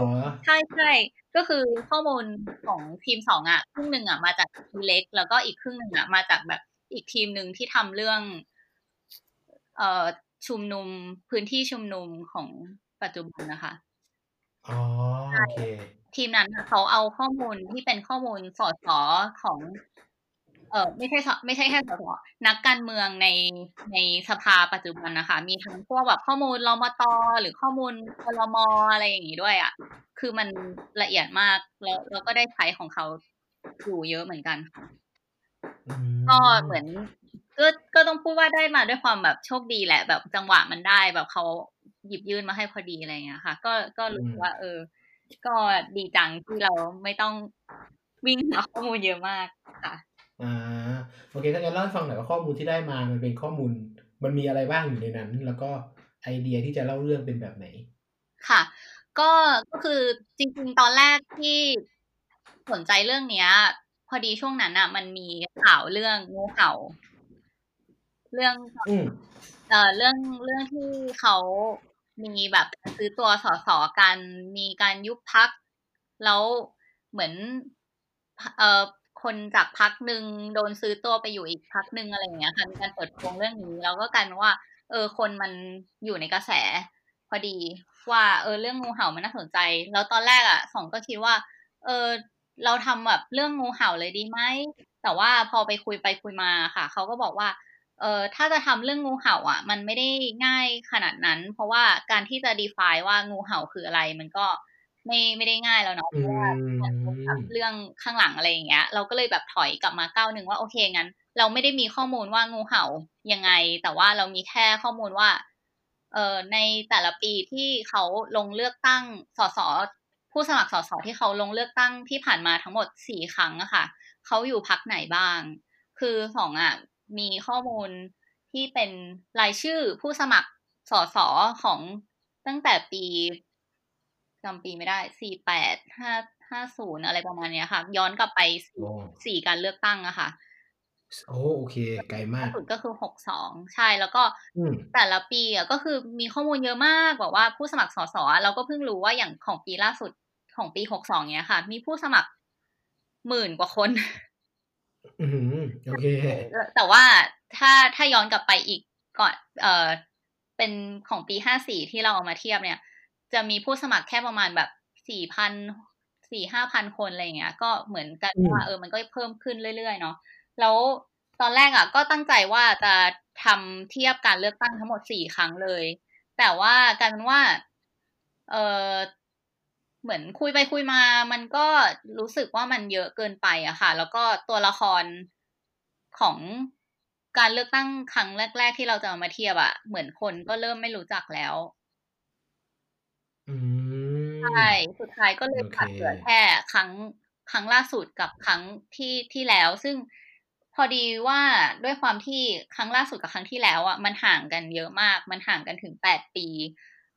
ใช่ใช่ก็คือข้อมูลของทีมสองอะครึ่งหนึ่งอะมาจากทีเล็ก แล้วก็อีกครึ่งหนึ่งอะมาจากแบบอีกทีมหนึ่งที่ทำเรื่อง เอ่อชุมนุมพื้นที่ชุมนุมของปัจจุบันนะคะอ๋อโอเค ทีมนั้นน่ะเขาเอาข้อมูลที่เป็นข้อมูลสอสอของ เออไม่ใช่สไม่ใช่แค่สสนักการเมืองในในสภาปัจจุบันนะคะ มีทั้งพวกแบบข้อมูลรมตหรือข้อมูลพลมอะไรอย่างนี้ด้วยอะ คือมันละเอียดมากแล้วแล้วก็ได้ใช้ของเขาอยู่เยอะเหมือนกันค่ะอืมก็เหมือนก็ก็ต้องพูดว่าได้มาด้วยความแบบโชคดีแหละ แบบจังหวะมันได้แบบเขาหยิบยื่นมาให้พอดีอะไรอย่างเงี้ยค่ะ ก็ก็รู้สึกว่า เออ ก็ดีจังที่เราไม่ต้องวิ่งหาข้อมูลเยอะมากค่ะอ่าโอเคถ้างั้นเล่าให้ฟังหน่อยว่าข้อมูลที่ได้มามันเป็นข้อมูล มันมีอะไรบ้างอยู่ในนั้น แล้วก็ไอเดียที่จะเล่าเรื่องเป็นแบบไหน ค่ะ ก็ก็คือจริงๆตอนแรกที่สนใจเรื่องเนี้ย พอดีช่วงนั้นอะ มันมีข่าวเรื่องงูเห่า เรื่องอืมเอ่อเรื่องเรื่องที่เขา มีแบบซื้อตัวสอสอกันมีการยุบพัก แล้วเหมือน เอ่อคนจากพักหนึ่งโดนซื้อตัวไปอยู่อีกพักหนึ่งอะไรอย่างเงี้ยค่ะมีการเปิดโปงเรื่องนี้ แล้วก็กลายเป็นว่า เออ คนมันอยู่ในกระแส พอดีว่าเออเรื่องงูเห่ามันน่าสนใจ แล้วตอนแรกอะสองก็คิดว่า เออ เราทำแบบเรื่องงูเห่าเลยดีไหมแต่ว่าพอไปคุยไปคุยมาค่ะเขาก็บอกว่า เออถ้าจะทำเรื่องงูเห่าอะ มันไม่ได้ง่ายขนาดนั้น เพราะว่าการที่จะ define ว่างูเห่าคืออะไร มันก็ไม่ไม่ได้ง่ายแล้วเนาะเพอืราะว่ามันเป็นแบบมเรื่องข้างหลังอะไรอย่างเงี้ย เราก็เลยแบบถอยกลับมาก้าวหนึ่งว่าโอเคงั้น เราไม่ได้มีข้อมูลว่างูเห่ายังไง แต่ว่าเรามีแค่ข้อมูลว่า เอ่อในแต่ละปีที่เขาลงเลือกตั้งสสผู้สมัครสสที่เขาลงเลือกตั้งที่ผ่านมาทั้งหมดสี่ครั้งอะค่ะเขาอยู่พักไหนบ้าง คือสองอะ มีข้อมูลที่เป็นรายชื่อผู้สมัครสสของตั้งแต่ปีจำปีไม่ได้สี่แปดห้าห้าศูนย์อะไรประมาณเนี้ยค่ะ ย้อนกลับไปสี่โอ้สี่การเลือกตั้งอะค่ะโอ้โอเค ไกลมาล่ากสุดก็คือหกสองใช่แล้วก็อืมแต่ละปีอะก็คือมีข้อมูลเยอะมากบอกว่าผู้สมัครสสอะเราก็เพิ่งรู้ว่าอย่างของปีล่าสุดของปีหกสองเนี้ยค่ะ มีผู้สมัครหมื่นกว่าคนอืม โอเค แต่ว่าถ้าถ้าย้อนกลับไปอีกก่อนเออเป็นของปีห้าสี่ที่เราเอามาเทียบเนี่ย จะมีผู้สมัครแค่ประมาณแบบสี่พันสี่ห้าพันคนอะไรอย่างเงี้ย ก็เหมือนกันอืมว่าเออมันก็เพิ่มขึ้นเรื่อยๆเนาะแล้วตอนแรกอะ ก็ตั้งใจว่าจะทำเทียบการเลือกตั้งทั้งหมดสี่ครั้งเลย แต่ว่ากลายเป็นว่า เออ เหมือนคุยไปคุยมา มันก็รู้สึกว่ามันเยอะเกินไปอะค่ะ แล้วก็ตัวละครของการเลือกตั้งครั้งแรก ๆ ที่เราจะเอามาเทียบอะเหมือนคนก็เริ่มไม่รู้จักแล้วอืมใช่สุดท้ายก็เลยโอเคขาดเหลือแค่ครั้งครั้งล่าสุดกับครั้งที่ที่แล้ว ซึ่งพอดีว่าด้วยความที่ครั้งล่าสุดกับครั้งที่แล้วอะมันห่างกันเยอะมาก มันห่างกันถึงแปดปี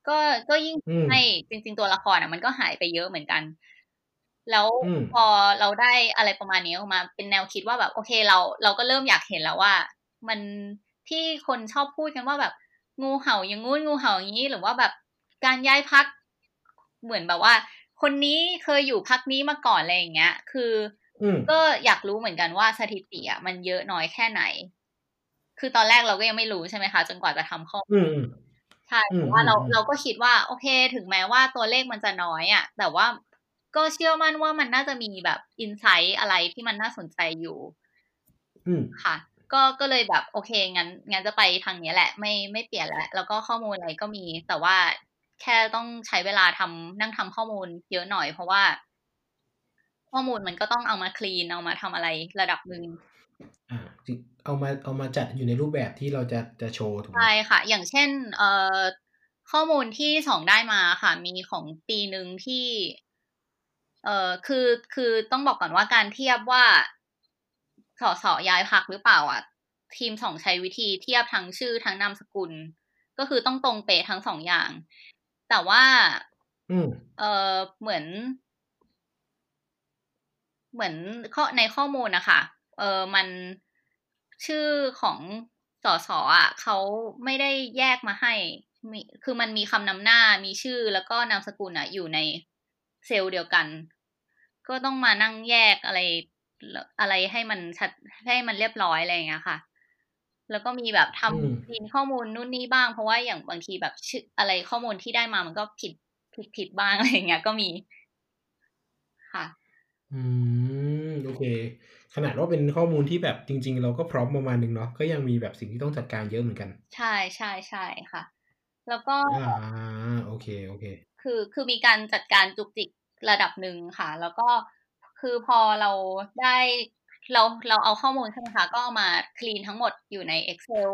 ก็ก็ยิ่งอืมให้จริง ๆ ตัวละครอะ มันก็หายไปเยอะเหมือนกัน แล้วอืมพอเราได้อะไรประมาณนี้ออกมา เป็นแนวคิดว่าแบบ โอเคเราเราก็เริ่มอยากเห็นแล้วว่า มันที่คนชอบพูดกันว่าแบบ งูเห่าอย่างงู้นงูเห่าอย่างนี้หรือว่าแบบการย้ายพักเหมือนแบบว่า คนนี้เคยอยู่พักนี้มาก่อนอะไรอย่างเงี้ย คืออืมก็อยากรู้เหมือนกันว่าสถิติอะมันเยอะน้อยแค่ไหน คือตอนแรกเราก็ยังไม่รู้ใช่ไหมคะ จนกว่าจะทำข้อมูลอืมอืม ใช่อืมแต่ว่าเราอืมเราก็คิดว่า โอเค ถึงแม้ว่าตัวเลขมันจะน้อยอะ แต่ว่าก็เชื่อมั่นว่ามันน่าจะมีแบบอินไซต์อะไรที่มันน่าสนใจอยู่อืมค่ะ ก็ก็เลยแบบโอเคงั้นงั้นจะไปทางเนี้ยแหละ ไม่ไม่เปลี่ยนแล้วแล้วก็ข้อมูลอะไรก็มี แต่ว่าแค่ต้องใช้เวลาทำนั่งทำข้อมูลเยอะหน่อยเพราะว่า ข้อมูลมันก็ต้องเอามาคลีนเอามาทำอะไรระดับหนึ่ง อ่าจริงเอามาเอามาจัดอยู่ในรูปแบบที่เราจะจะโชว์ถูกไหมใช่ค่ะ อย่างเช่นเอ่อข้อมูลที่สองได้มาค่ะ มีของปีหนึ่งที่ เอ่อคือคือต้องบอกก่อนว่าการเทียบว่าสสย้ายพักหรือเปล่าอะ ทีมสองใช้วิธีเทียบทั้งชื่อทั้งนามสกุล ก็คือต้องตรงเป๊ะทั้งสองอย่าง แต่ว่าอืมเออเหมือน เหมือนข้อในข้อมูลนะคะ เออมันชื่อของสสอะเขาไม่ได้แยกมาให้มีคือมันมีคำนำหน้ามีชื่อแล้วก็นามสกุลอะ อยู่ในเซลล์เดียวกัน ก็ต้องมานั่งแยกอะไร อะไรให้มันชัดให้มันเรียบร้อยอะไรอย่างเงี้ยค่ะ แล้วก็มีแบบอืมทำดินข้อมูลนู่นนี่บ้าง เพราะว่าอย่างบางทีแบบชื่ออะไรข้อมูลที่ได้มามันก็ผิดผิดผิดบ้างอะไรอย่างเงี้ย ก็มีค่ะ อืมโอเค ขนาดว่าเป็นข้อมูลที่แบบจริง ๆ เราก็พร้อมประมาณหนึ่งเนาะก็ยังมีแบบสิ่งที่ต้องจัดการเยอะเหมือนกัน ใช่ใช่ใช่ค่ะ แล้วก็อ่าโอเคโอเค คือคือมีการจัดการจุกจิกระดับหนึ่งค่ะ แล้วก็คือพอเราได้เราเราเอาข้อมูลใช่ไหมคะก็เอามาคลีนทั้งหมดอยู่ใน Excel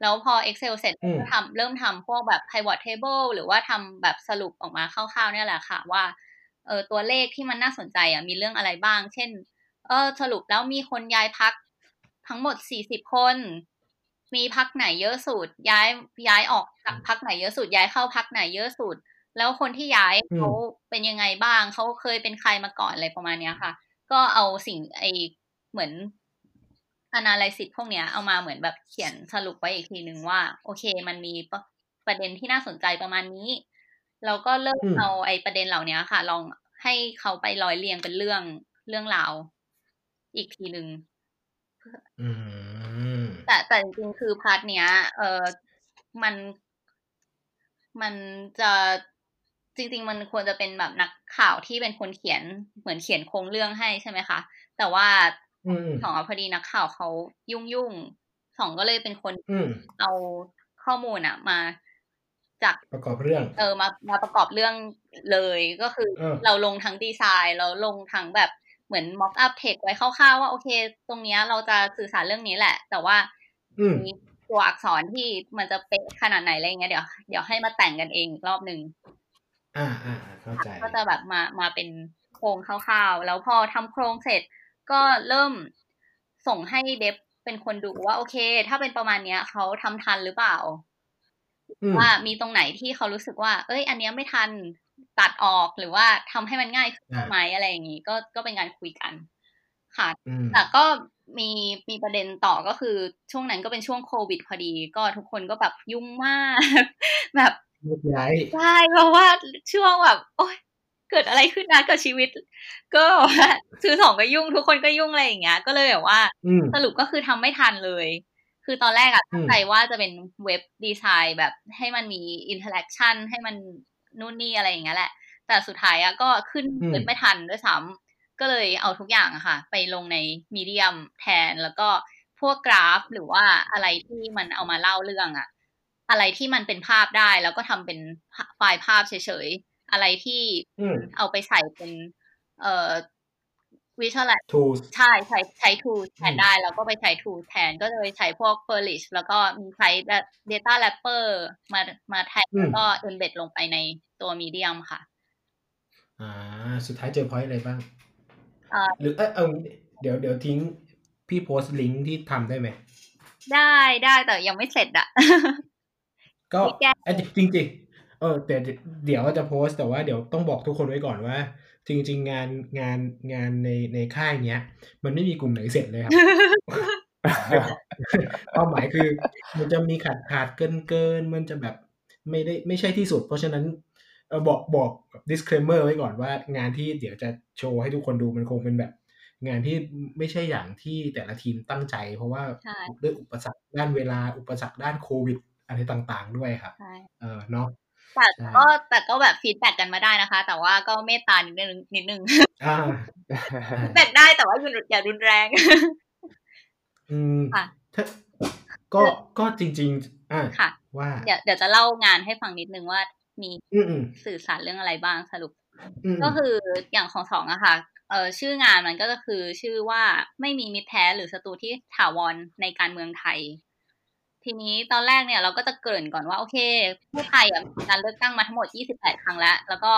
แล้วพอ Excel เสร็จอืมก็ทำเริ่มทำพวกแบบ pivot table หรือว่าทำแบบสรุปออกมาคร่าวๆเนี่ยแหละค่ะ ว่าเออตัวเลขที่มันน่าสนใจอะมีเรื่องอะไรบ้าง เช่น เออ สรุปแล้วมีคนย้ายพักทั้งหมด40คน มีพักไหนเยอะสุด ย้ายย้ายออกจากพักไหนเยอะสุด ย้ายเข้าพักไหนเยอะสุด แล้วคนที่ย้ายอืมเขาเป็นยังไงบ้าง เขาเคยเป็นใครมาก่อนอะไรประมาณเนี้ยค่ะ ก็เอาสิ่งไอเหมือน analysis พวกเนี้ยเอามาเหมือนแบบเขียนสรุปไว้อีกทีหนึ่งว่า โอเค มันมีประประเด็นที่น่าสนใจประมาณนี้เราก็เริ่มอืมเอาไอประเด็นเหล่านี้ค่ะ ลองให้เขาไปร้อยเรียงเป็นเรื่องเรื่องราว อีกทีหนึ่งอืมแต่แต่จริงๆคือพาร์ทเนี้ย เออมัน มันจะจริง ๆ มันควรจะเป็นแบบนักข่าวที่เป็นคนเขียนเหมือนเขียนโครงเรื่องให้ใช่ไหมคะ แต่ว่าอืมสองอะพอดีนักข่าวเขายุ่งยุ่งๆสองก็เลยเป็นคนอืมเอาข้อมูลอะมาจากประกอบเรื่อง เออมามาประกอบเรื่องเลยก็คือเออเราลงทั้งดีไซน์ เราลงทั้งแบบ เหมือน mock up text ไว้คร่าวๆว่าโอเค ตรงเนี้ยเราจะสื่อสารเรื่องนี้แหละ แต่ว่าอืมมีตัวอักษรที่มันจะเป๊ะขนาดไหนอะไรเงี้ยเดี๋ยวเดี๋ยวให้มาแต่งกันเองอีกรอบหนึ่งอ่าอ่าอ่าเข้าใจก็จะแบบมามาเป็นโครงคร่าวๆ แล้วพอทำโครงเสร็จก็เริ่มส่งให้เดฟเป็นคนดูว่า โอเค ถ้าเป็นประมาณเนี้ยเขาทำทันหรือเปล่าอืมว่ามีตรงไหนที่เขารู้สึกว่า เอ้ย อันเนี้ยไม่ทัน ตัดออกหรือว่าทำให้มันง่ายขึ้นอ่าไหมอะไรอย่างนี้ก็ก็เป็นการคุยกัน ค่ะอืมแต่ก็มีมีประเด็นต่อก็คือช่วงนั้นก็เป็นช่วงโควิดพอดี ก็ทุกคนก็แบบยุ่งมาก แบบเลิกย้ายใช่เพราะว่าช่วงแบบ โอ๊ยเกิดอะไรขึ้นนะกับชีวิต ก็แบบว่าซื้อของก็ยุ่งทุกคนก็ยุ่งอะไรอย่างเงี้ย ก็เลยแบบว่าอืมสรุปก็คือทำไม่ทันเลย คือตอนแรกอะอืมตั้งใจว่าจะเป็น web design แบบให้มันมี interaction ให้มัน นู่นนี่อะไรอย่างเงี้ยแหละ แต่สุดท้ายอะก็ขึ้นอืมเว็บไม่ทันด้วยซ้ำก็เลยเอาทุกอย่างอะค่ะ ไปลงในมีเดียมแทนแล้วก็พวกกราฟหรือว่าอะไรที่มันเอามาเล่าเรื่องอะอะไรที่มันเป็นภาพได้แล้วก็ทำเป็นไฟล์ภาพเฉยๆ อะไรที่อืมเอาไปใส่เป็นเอ่อ วิชวล tools ใช่ใช้ใช้ tool แทนอืมได้ แล้วก็ไปใช้ tool แทนก็เลยใช้พวก f u r l i s h แล้วก็มีใช้ data wrapper มามาแทนอืมแล้วก็ embed ลงไปในตัว medium ค่ะ อ่า สุดท้ายเจอพอยต์อะไรบ้างเอ่อหรือเอยเอาเดี๋ยวเดี๋ยวทิ้งพี่โพสต์ลิงก์ที่ทำได้ไหม ได้ได้แต่ยังไม่เสร็จอะก็มีแก้เอ้ยจริงจริงๆเออแต่เดี๋ยวจะโพสต์แต่ว่าเดี๋ยวต้องบอกทุกคนไว้ก่อนว่า จริงๆงานงานงานในในค่ายเนี้ย มันไม่มีกลุ่มไหนเสร็จเลยครับเป้าหมายคือ มันจะมีขาดขาดเกินเกินมันจะแบบไม่ได้ไม่ใช่ที่สุด เพราะฉะนั้นเออบอกบอก disclaimer ไว้ก่อนว่างานที่เดี๋ยวจะโชว์ให้ทุกคนดูมันคงเป็นแบบ งานที่ไม่ใช่อย่างที่แต่ละทีมตั้งใจ เพราะว่าใช่ด้วยอุปสรรคด้านเวลาอุปสรรคด้านโควิดอะไรต่างๆด้วยครับใช่เออเนาะ แต่ใช่ก็แต่ก็แบบฟีดแบ็กกันมาได้นะคะ แต่ว่าก็เมตตานิดนึงนิดนึงอ่าfeedback ได้แต่ว่าอย่าอย่ารุนแรง อืมค่ะถ้าก็ก็จริง ๆ อ่าค่ะ ว่า เดี๋ยวเดี๋ยวจะเล่างานให้ฟังนิดนึงว่ามีอืมอืมสื่อสารเรื่องอะไรบ้างสรุปอืมก็คืออย่างของสองอะค่ะเออชื่องานมันก็จะคือชื่อว่าไม่มีมิตรแท้หรือศัตรูที่ถาวรในการเมืองไทย ทีนี้ตอนแรกเนี่ยเราก็จะเกริ่นก่อนว่าโอเคประเทศไทยอะมีการเลือกตั้งมาทั้งหมด 28 ครั้งแล้ว แล้วก็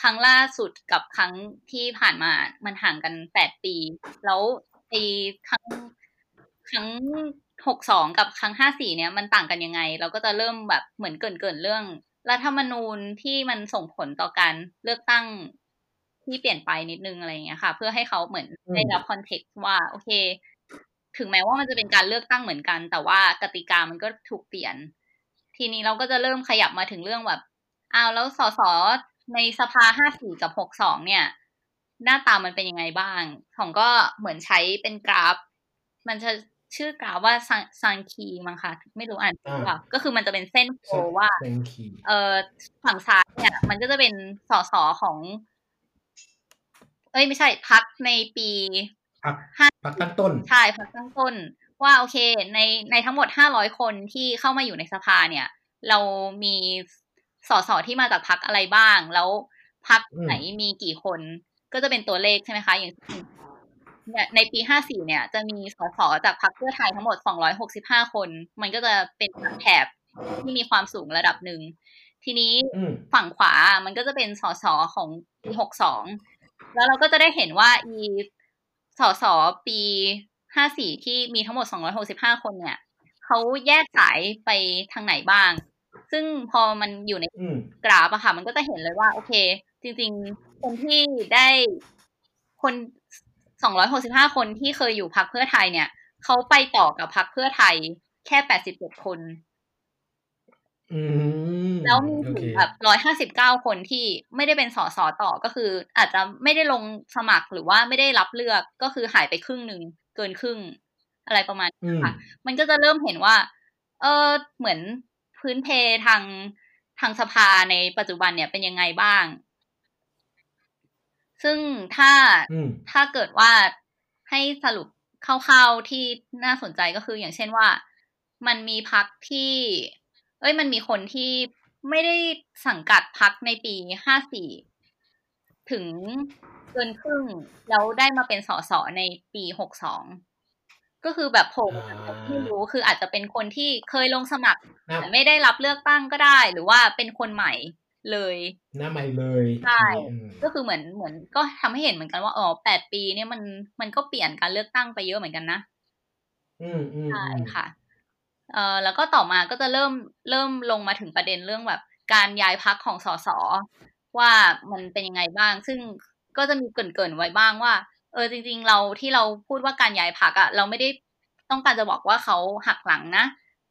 ครั้งล่าสุดกับครั้งที่ผ่านมา มันห่างกัน 8 ปี แล้วไอ้ครั้งครั้ง62กับครั้ง54เนี่ยมันต่างกันยังไง เราก็จะเริ่มแบบเหมือนเกริ่นเรื่องรัฐธรรมนูญที่มันส่งผลต่อการเลือกตั้งที่เปลี่ยนไปนิดนึงอะไรอย่างเงี้ยค่ะ เพื่อให้เขาเหมือนได้รับคอนเท็กซ์ว่า โอเค ถึงแม้ว่ามันจะเป็นการเลือกตั้งเหมือนกัน แต่ว่ากติกามันก็ถูกเปลี่ยน ทีนี้เราก็จะเริ่มขยับมาถึงเรื่องแบบอ้าวแล้วสสในสภาห้าสี่กับหกสองเนี่ย หน้าตามันเป็นยังไงบ้าง ของก็เหมือนใช้เป็นกราฟ มันจะชื่อกราฟว่าซังคีมั้งคะไม่รู้อ่านถูกเปล่าก็คือมันจะเป็นเส้นโคว่าแซงคีเอ่อฝั่งซ้ายเนี่ย มันก็จะเป็นสสของ เอ้ยไม่ใช่พักในปี พักห้าพักตั้งต้น ใช่พักตั้งต้น ว่าโอเค ในในทั้งหมดห้าร้อยคนที่เข้ามาอยู่ในสภาเนี่ย เรามีสสที่มาจากพักอะไรบ้าง แล้วพักอืมไหนมีกี่คนก็จะเป็นตัวเลขใช่ไหมคะ อย่างเช่นเนี่ยในปีห้าสี่เนี่ย จะมีสสจากพรรคเพื่อไทยทั้งหมดสองร้อยหกสิบห้าคน มันก็จะเป็นแถบที่มีความสูงระดับหนึ่ง ทีนี้อืมฝั่งขวามันก็จะเป็นสสของปีหกสองแล้วเราก็จะได้เห็นว่าอี สสปีห้าสี่ที่มีทั้งหมดสองร้อยหกสิบห้าคนเนี่ยเขาแยกสายไปทางไหนบ้าง ซึ่งพอมันอยู่ในอืมกราฟอะค่ะ มันก็จะเห็นเลยว่า โอเค จริง ๆ คนที่ได้คนสองร้อยหกสิบห้าคนที่เคยอยู่พักเพื่อไทยเนี่ยเขาไปต่อกับพักเพื่อไทยแค่แปดสิบเจ็ดคนอืม แล้วมีโอถึเคงแบบร้อยห้าสิบเก้าคนที่ไม่ได้เป็นสสต่อก็คือ อาจจะไม่ได้ลงสมัครหรือว่าไม่ได้รับเลือกก็คือหายไปครึ่งหนึ่งเกินครึ่ง อะไรประมาณอืนี้มค่ะ มันก็จะเริ่มเห็นว่า เออเหมือนพื้นเพทางทางสภาในปัจจุบันเนี่ยเป็นยังไงบ้าง ซึ่งถ้าอืมถ้าเกิดว่าให้สรุปคร่าวๆที่น่าสนใจก็คืออย่างเช่นว่า มันมีพักที่ เอ้ยมันมีคนที่ไม่ได้สังกัดพักในปีห้าสี่ถึงเกินครึ่งแล้วได้มาเป็นสสในปีหกสองก็คือแบบโผล่มาจากไหนไม่รู้คืออาจจะเป็นคนที่เคยลงสมัครหน้าแต่ไม่ได้รับเลือกตั้งก็ได้ หรือว่าเป็นคนใหม่เลยหน้าใหม่เลยใช่อืมก็คือเหมือนเหมือนก็ทำให้เห็นเหมือนกันว่าอ๋อแปดปีเนี่ยมันมันก็เปลี่ยนการเลือกตั้งไปเยอะเหมือนกันนะ อืมอืมใช่อืมค่ะ เอ่อแล้วก็ต่อมาก็จะเริ่มเริ่มลงมาถึงประเด็นเรื่องแบบ การย้ายพักของสสว่ามันเป็นยังไงบ้าง ซึ่งก็จะมีเกินๆไว้บ้างว่า เออจริง ๆ เราที่เราพูดว่าการย้ายพักอะเราไม่ได้ต้องการจะบอกว่าเขาหักหลังนะ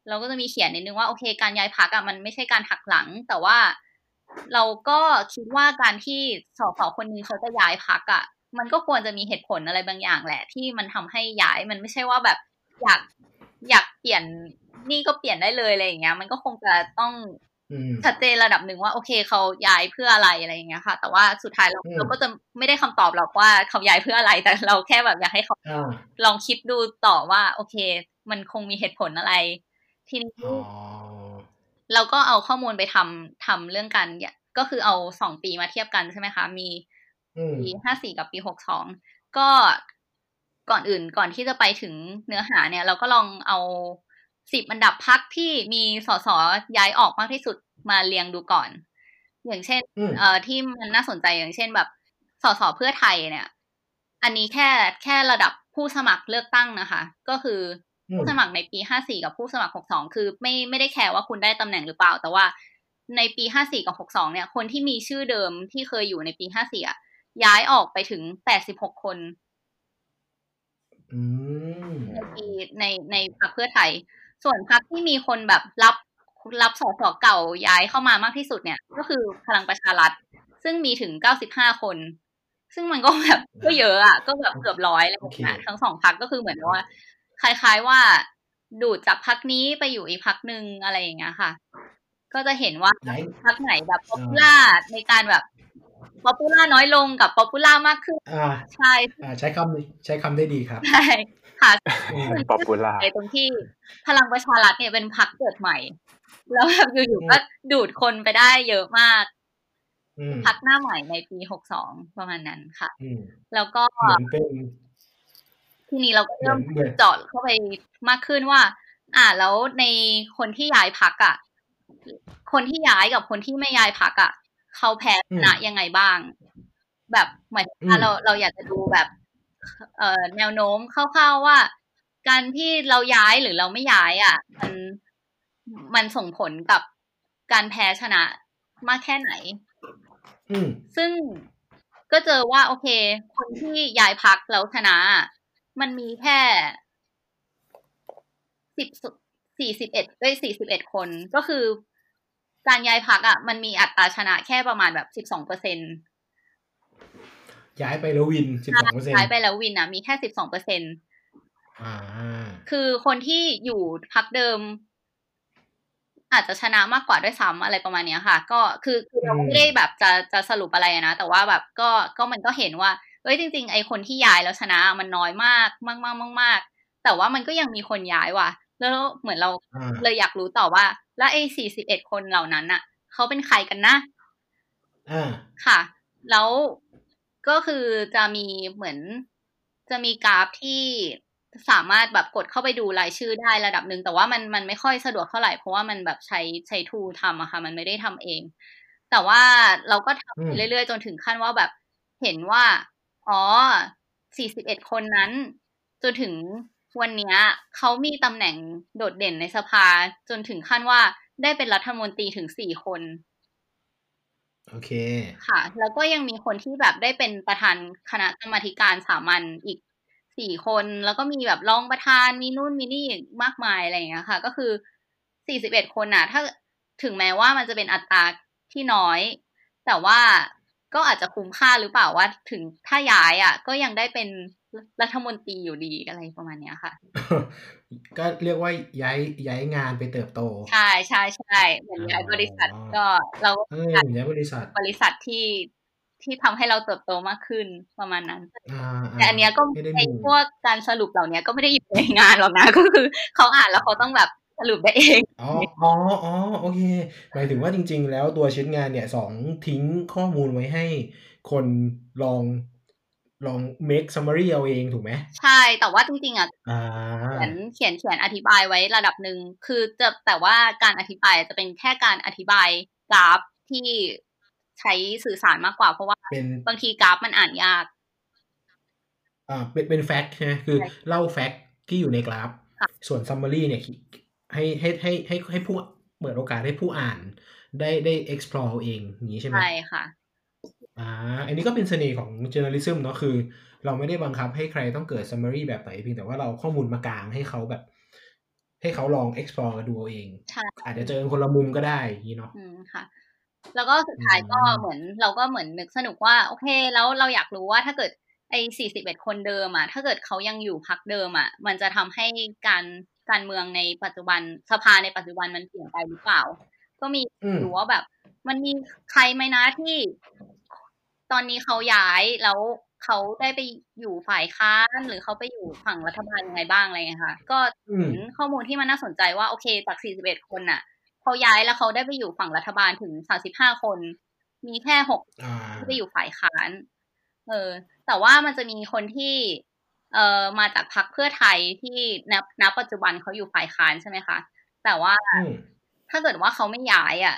เราก็จะมีเขียนนิดนึงว่าโอเค การย้ายพักอะมันไม่ใช่การหักหลัง แต่ว่าเราก็คิดว่าการที่สสคนนึงเขาจะย้ายพักอะมันก็ควรจะมีเหตุผลอะไรบางอย่างแหละ ที่มันทำให้ย้ายมันไม่ใช่ว่าแบบอยากอยากเปลี่ยน นี่ก็เปลี่ยนได้เลยอะไรอย่างเงี้ย มันก็คงจะต้องอืมชัดเจนระดับหนึ่งว่าโอเคเขาย้ายเพื่ออะไรอะไรอย่างเงี้ยค่ะ แต่ว่าสุดท้ายเราอืมเราก็จะไม่ได้คำตอบหรอกว่าเขาย้ายเพื่ออะไรแต่เราแค่แบบอยากให้เขาอ่าลองคิดดูต่อว่า โอเค มันคงมีเหตุผลอะไร ทีนี้อ๋อเราก็เอาข้อมูลไปทำทำเรื่องกันเนี่ยก็คือเอาสองปีมาเทียบกันใช่ไหมคะ มีอืมปีห้าสี่กับปีหกสองก็ก่อนอื่นก่อนที่จะไปถึงเนื้อหาเนี่ย เราก็ลองเอา สิบอันดับพักที่มีสสย้ายออกมากที่สุดมาเรียงดูก่อน อย่างเช่นอืมเอ่อที่มันน่าสนใจอย่างเช่นแบบสสเพื่อไทยเนี่ย อันนี้แค่แค่ระดับผู้สมัครเลือกตั้งนะคะ ก็คืออืมผู้สมัครในปีห้าสี่กับผู้สมัครหกสองคือ ไม่ไม่ได้แคร์ว่าคุณได้ตำแหน่งหรือเปล่า แต่ว่าในปีห้าสี่กับหกสองเนี่ย คนที่มีชื่อเดิมที่เคยอยู่ในปีห้าสี่อะย้ายออกไปถึงแปดสิบหกคนอืมในปีในในพรรคเพื่อไทย ส่วนพรรคที่มีคนแบบรับรับสสเก่าย้ายเข้ามามากที่สุดเนี่ย ก็คือพลังประชารัฐ ซึ่งมีถึงเก้าสิบห้าคน ซึ่งมันก็แบบก็เยอะอะก็แบบเกือบร้อยเลยโอเคนะทั้งสองพรรคก็คือเหมือนว่า คล้าย ๆว่าดูดจากพรรคนี้ไปอยู่อีกพรรคหนึ่งอะไรอย่างเงี้ยค่ะ ก็จะเห็นว่าย้ายพรรคไหนแบบ popular ในการแบบ popular น้อยลงกับ popular มากขึ้นอ่าใช่อ่าใช้คำใช้คำได้ดีครับใช่ค่ะอืม popular ในตรงที่พลังประชารัฐเนี่ยเป็นพรรคเกิดใหม่ แล้วแบบอยู่ๆก็ดูดคนไปได้เยอะมากอืมพรรคหน้าใหม่ในปีหกสองประมาณนั้นค่ะอืมแล้วก็เหมือนเป็นทีนี้เราก็เริ่มเหมือนเหมือนเจาะเข้าไปมากขึ้นว่า อ่า แล้วในคนที่ย้ายพักอะ คนที่ย้ายกับคนที่ไม่ย้ายพักอะ เขาแพ้ชนะยังไงบ้าง แบบหมายถึงว่าเราเราอยากจะดูแบบเอ่อแนวโน้มคร่าวๆว่า การที่เราย้ายหรือเราไม่ย้ายอะ มันมันส่งผลกับการแพ้ชนะมากแค่ไหนอืมซึ่งก็เจอว่าโอเค คนที่ย้ายพักแล้วชนะอะมันมีแค่สิบสี่สิบเอ็ดเอ้ยสี่สิบเอ็ดคนก็คือ การย้ายพักอะ มันมีอัตราชนะแค่ประมาณแบบสิบสองเปอร์เซ็นย้ายไปแล้ววินสิบสองเปอร์เซ็นต์ย้ายไปแล้ววินอะมีแค่สิบสองเปอร์เซ็นอ่าคือคนที่อยู่พักเดิม อาจจะชนะมากกว่าด้วยซ้ำอะไรประมาณเนี้ยค่ะ ก็คือคือเราอืมไม่ได้แบบจะจะสรุปอะไรอะนะ แต่ว่าแบบก็ก็มันก็เห็นว่าเอ้ยจริง ๆ ไอคนที่ย้ายแล้วชนะมันน้อยมากมากมากมากมากแต่ว่ามันก็ยังมีคนย้ายว่ะ แล้วเหมือนเราอ่าเลยอยากรู้ต่อว่า แล้วไอ้สี่สิบเอ็ดคนเหล่านั้นอะเขาเป็นใครกันนะอ่าค่ะ แล้วก็คือจะมีเหมือนจะมีกราฟที่สามารถแบบกดเข้าไปดูรายชื่อได้ระดับหนึ่งแต่ว่ามันมันไม่ค่อยสะดวกเท่าไหร่เพราะว่ามันแบบใช้ใช้ทูทำอะค่ะ มันไม่ได้ทำเอง แต่ว่าเราก็ทำอืมไปเรื่อยๆ จนถึงขั้นว่าแบบเห็นว่า อ๋อ41คนนั้น จนถึง วันเนี้ยเขามีตำแหน่งโดดเด่นในสภาจนถึงขั้นว่าได้เป็นรัฐมนตรีถึง4คน โอเค ค่ะ แล้วก็ยังมีคนที่แบบได้เป็นประธานคณะกรรมาธิการสามัญอีกสี่คน แล้วก็มีแบบรองประธานมีนู่นมีนี่อีกมากมายอะไรอย่างเงี้ยค่ะ ก็คือสี่สิบเอ็ดคนน่ะถ้าถึงแม้ว่ามันจะเป็นอัตราที่น้อย แต่ว่าก็อาจจะคุ้มค่าหรือเปล่าว่าถึงถ้าย้ายอะ ก็ยังได้เป็น รัฐมนตรีอยู่ดีอะไรประมาณเนี้ยค่ะ ก็เรียกว่าย้ายย้ายงานไปเติบโต ใช่ใช่ใช่เหมือนย้ายบริษัทอ๋อก็เราเออย้ายบริษัท บริษัทที่ที่ทำให้เราเติบโตมากขึ้นประมาณนั้นอ่าแต่อันเนี้ยก็ไม่ได้ในดูพวกการสรุปเหล่าเนี้ยก็ไม่ได้อยู่ในงานหรอกนะ ก็คือเขาอ่านแล้วเขาต้องแบบสรุปได้เองอ๋ออ๋อ อ๋อ โอเค หมายถึงว่าจริง ๆ แล้วตัวชิ้นงานเนี่ยสองทิ้งข้อมูลไว้ให้คนลอง ลอง make summary เอาเองถูกไหมใช่ แต่ว่าจริงๆอะอ่าเขียนเขียนเขียนอธิบายไว้ระดับหนึ่งคือจะแต่ว่าการอธิบายจะเป็นแค่การอธิบายกราฟที่ใช้สื่อสารมากกว่าเพราะว่าเป็นบางทีกราฟมันอ่านยากอ่าเป็นเป็นแฟกต์ใช่ไหมคือใช่เล่าแฟกต์ที่อยู่ในกราฟค่ะส่วน summary เนี่ยให้ให้ให้ให้ให้ผู้เปิดโอกาสให้ผู้อ่านได้ได้ explore เอาเองอย่างนี้ใช่ไหมใช่ค่ะ อ่าอันนี้ก็เป็นเสน่ห์ของ journalism เนาะคือ เราไม่ได้บังคับให้ใครต้องเกิด summary แบบไหนเพียงแต่ว่าเราเอาข้อมูลมากางให้เขาแบบ ให้เขาลอง explore กันดูเอาเองใช่อาจจะเจอคนละมุมก็ได้อย่างนี้เนาะอืมค่ะแล้วก็สุดท้ายก็อืมเหมือนเราก็เหมือนนึกสนุกว่า โอเค แล้วเราอยากรู้ว่าถ้าเกิดไอ้สี่สิบเอ็ดคนเดิมอะถ้าเกิดเขายังอยู่พักเดิมอะ มันจะทำให้การการเมืองในปัจจุบันสภาในปัจจุบันมันเปลี่ยนไปหรือเปล่า ก็มีอืมดูว่าแบบ มันมีใครไหมนะที่ ตอนนี้เขาย้ายแล้วเขาได้ไปอยู่ฝ่ายค้านหรือเขาไปอยู่ฝั่งรัฐบาลยังไงบ้างอะไรเงี้ยค่ะ ก็อืมเห็นข้อมูลที่มันน่าสนใจว่าโอเคจาก 41 คนน่ะเขาย้ายแล้วเขาได้ไปอยู่ฝั่งรัฐบาลถึง 35 คน มีแค่6อ่าที่ไปอยู่ฝ่ายค้าน เออ แต่ว่ามันจะมีคนที่เอ่อมาจากพรรคเพื่อไทยที่ณณปัจจุบันเขาอยู่ฝ่ายค้านใช่ไหมคะ แต่ว่าอืมถ้าเกิดว่าเขาไม่ย้ายอะ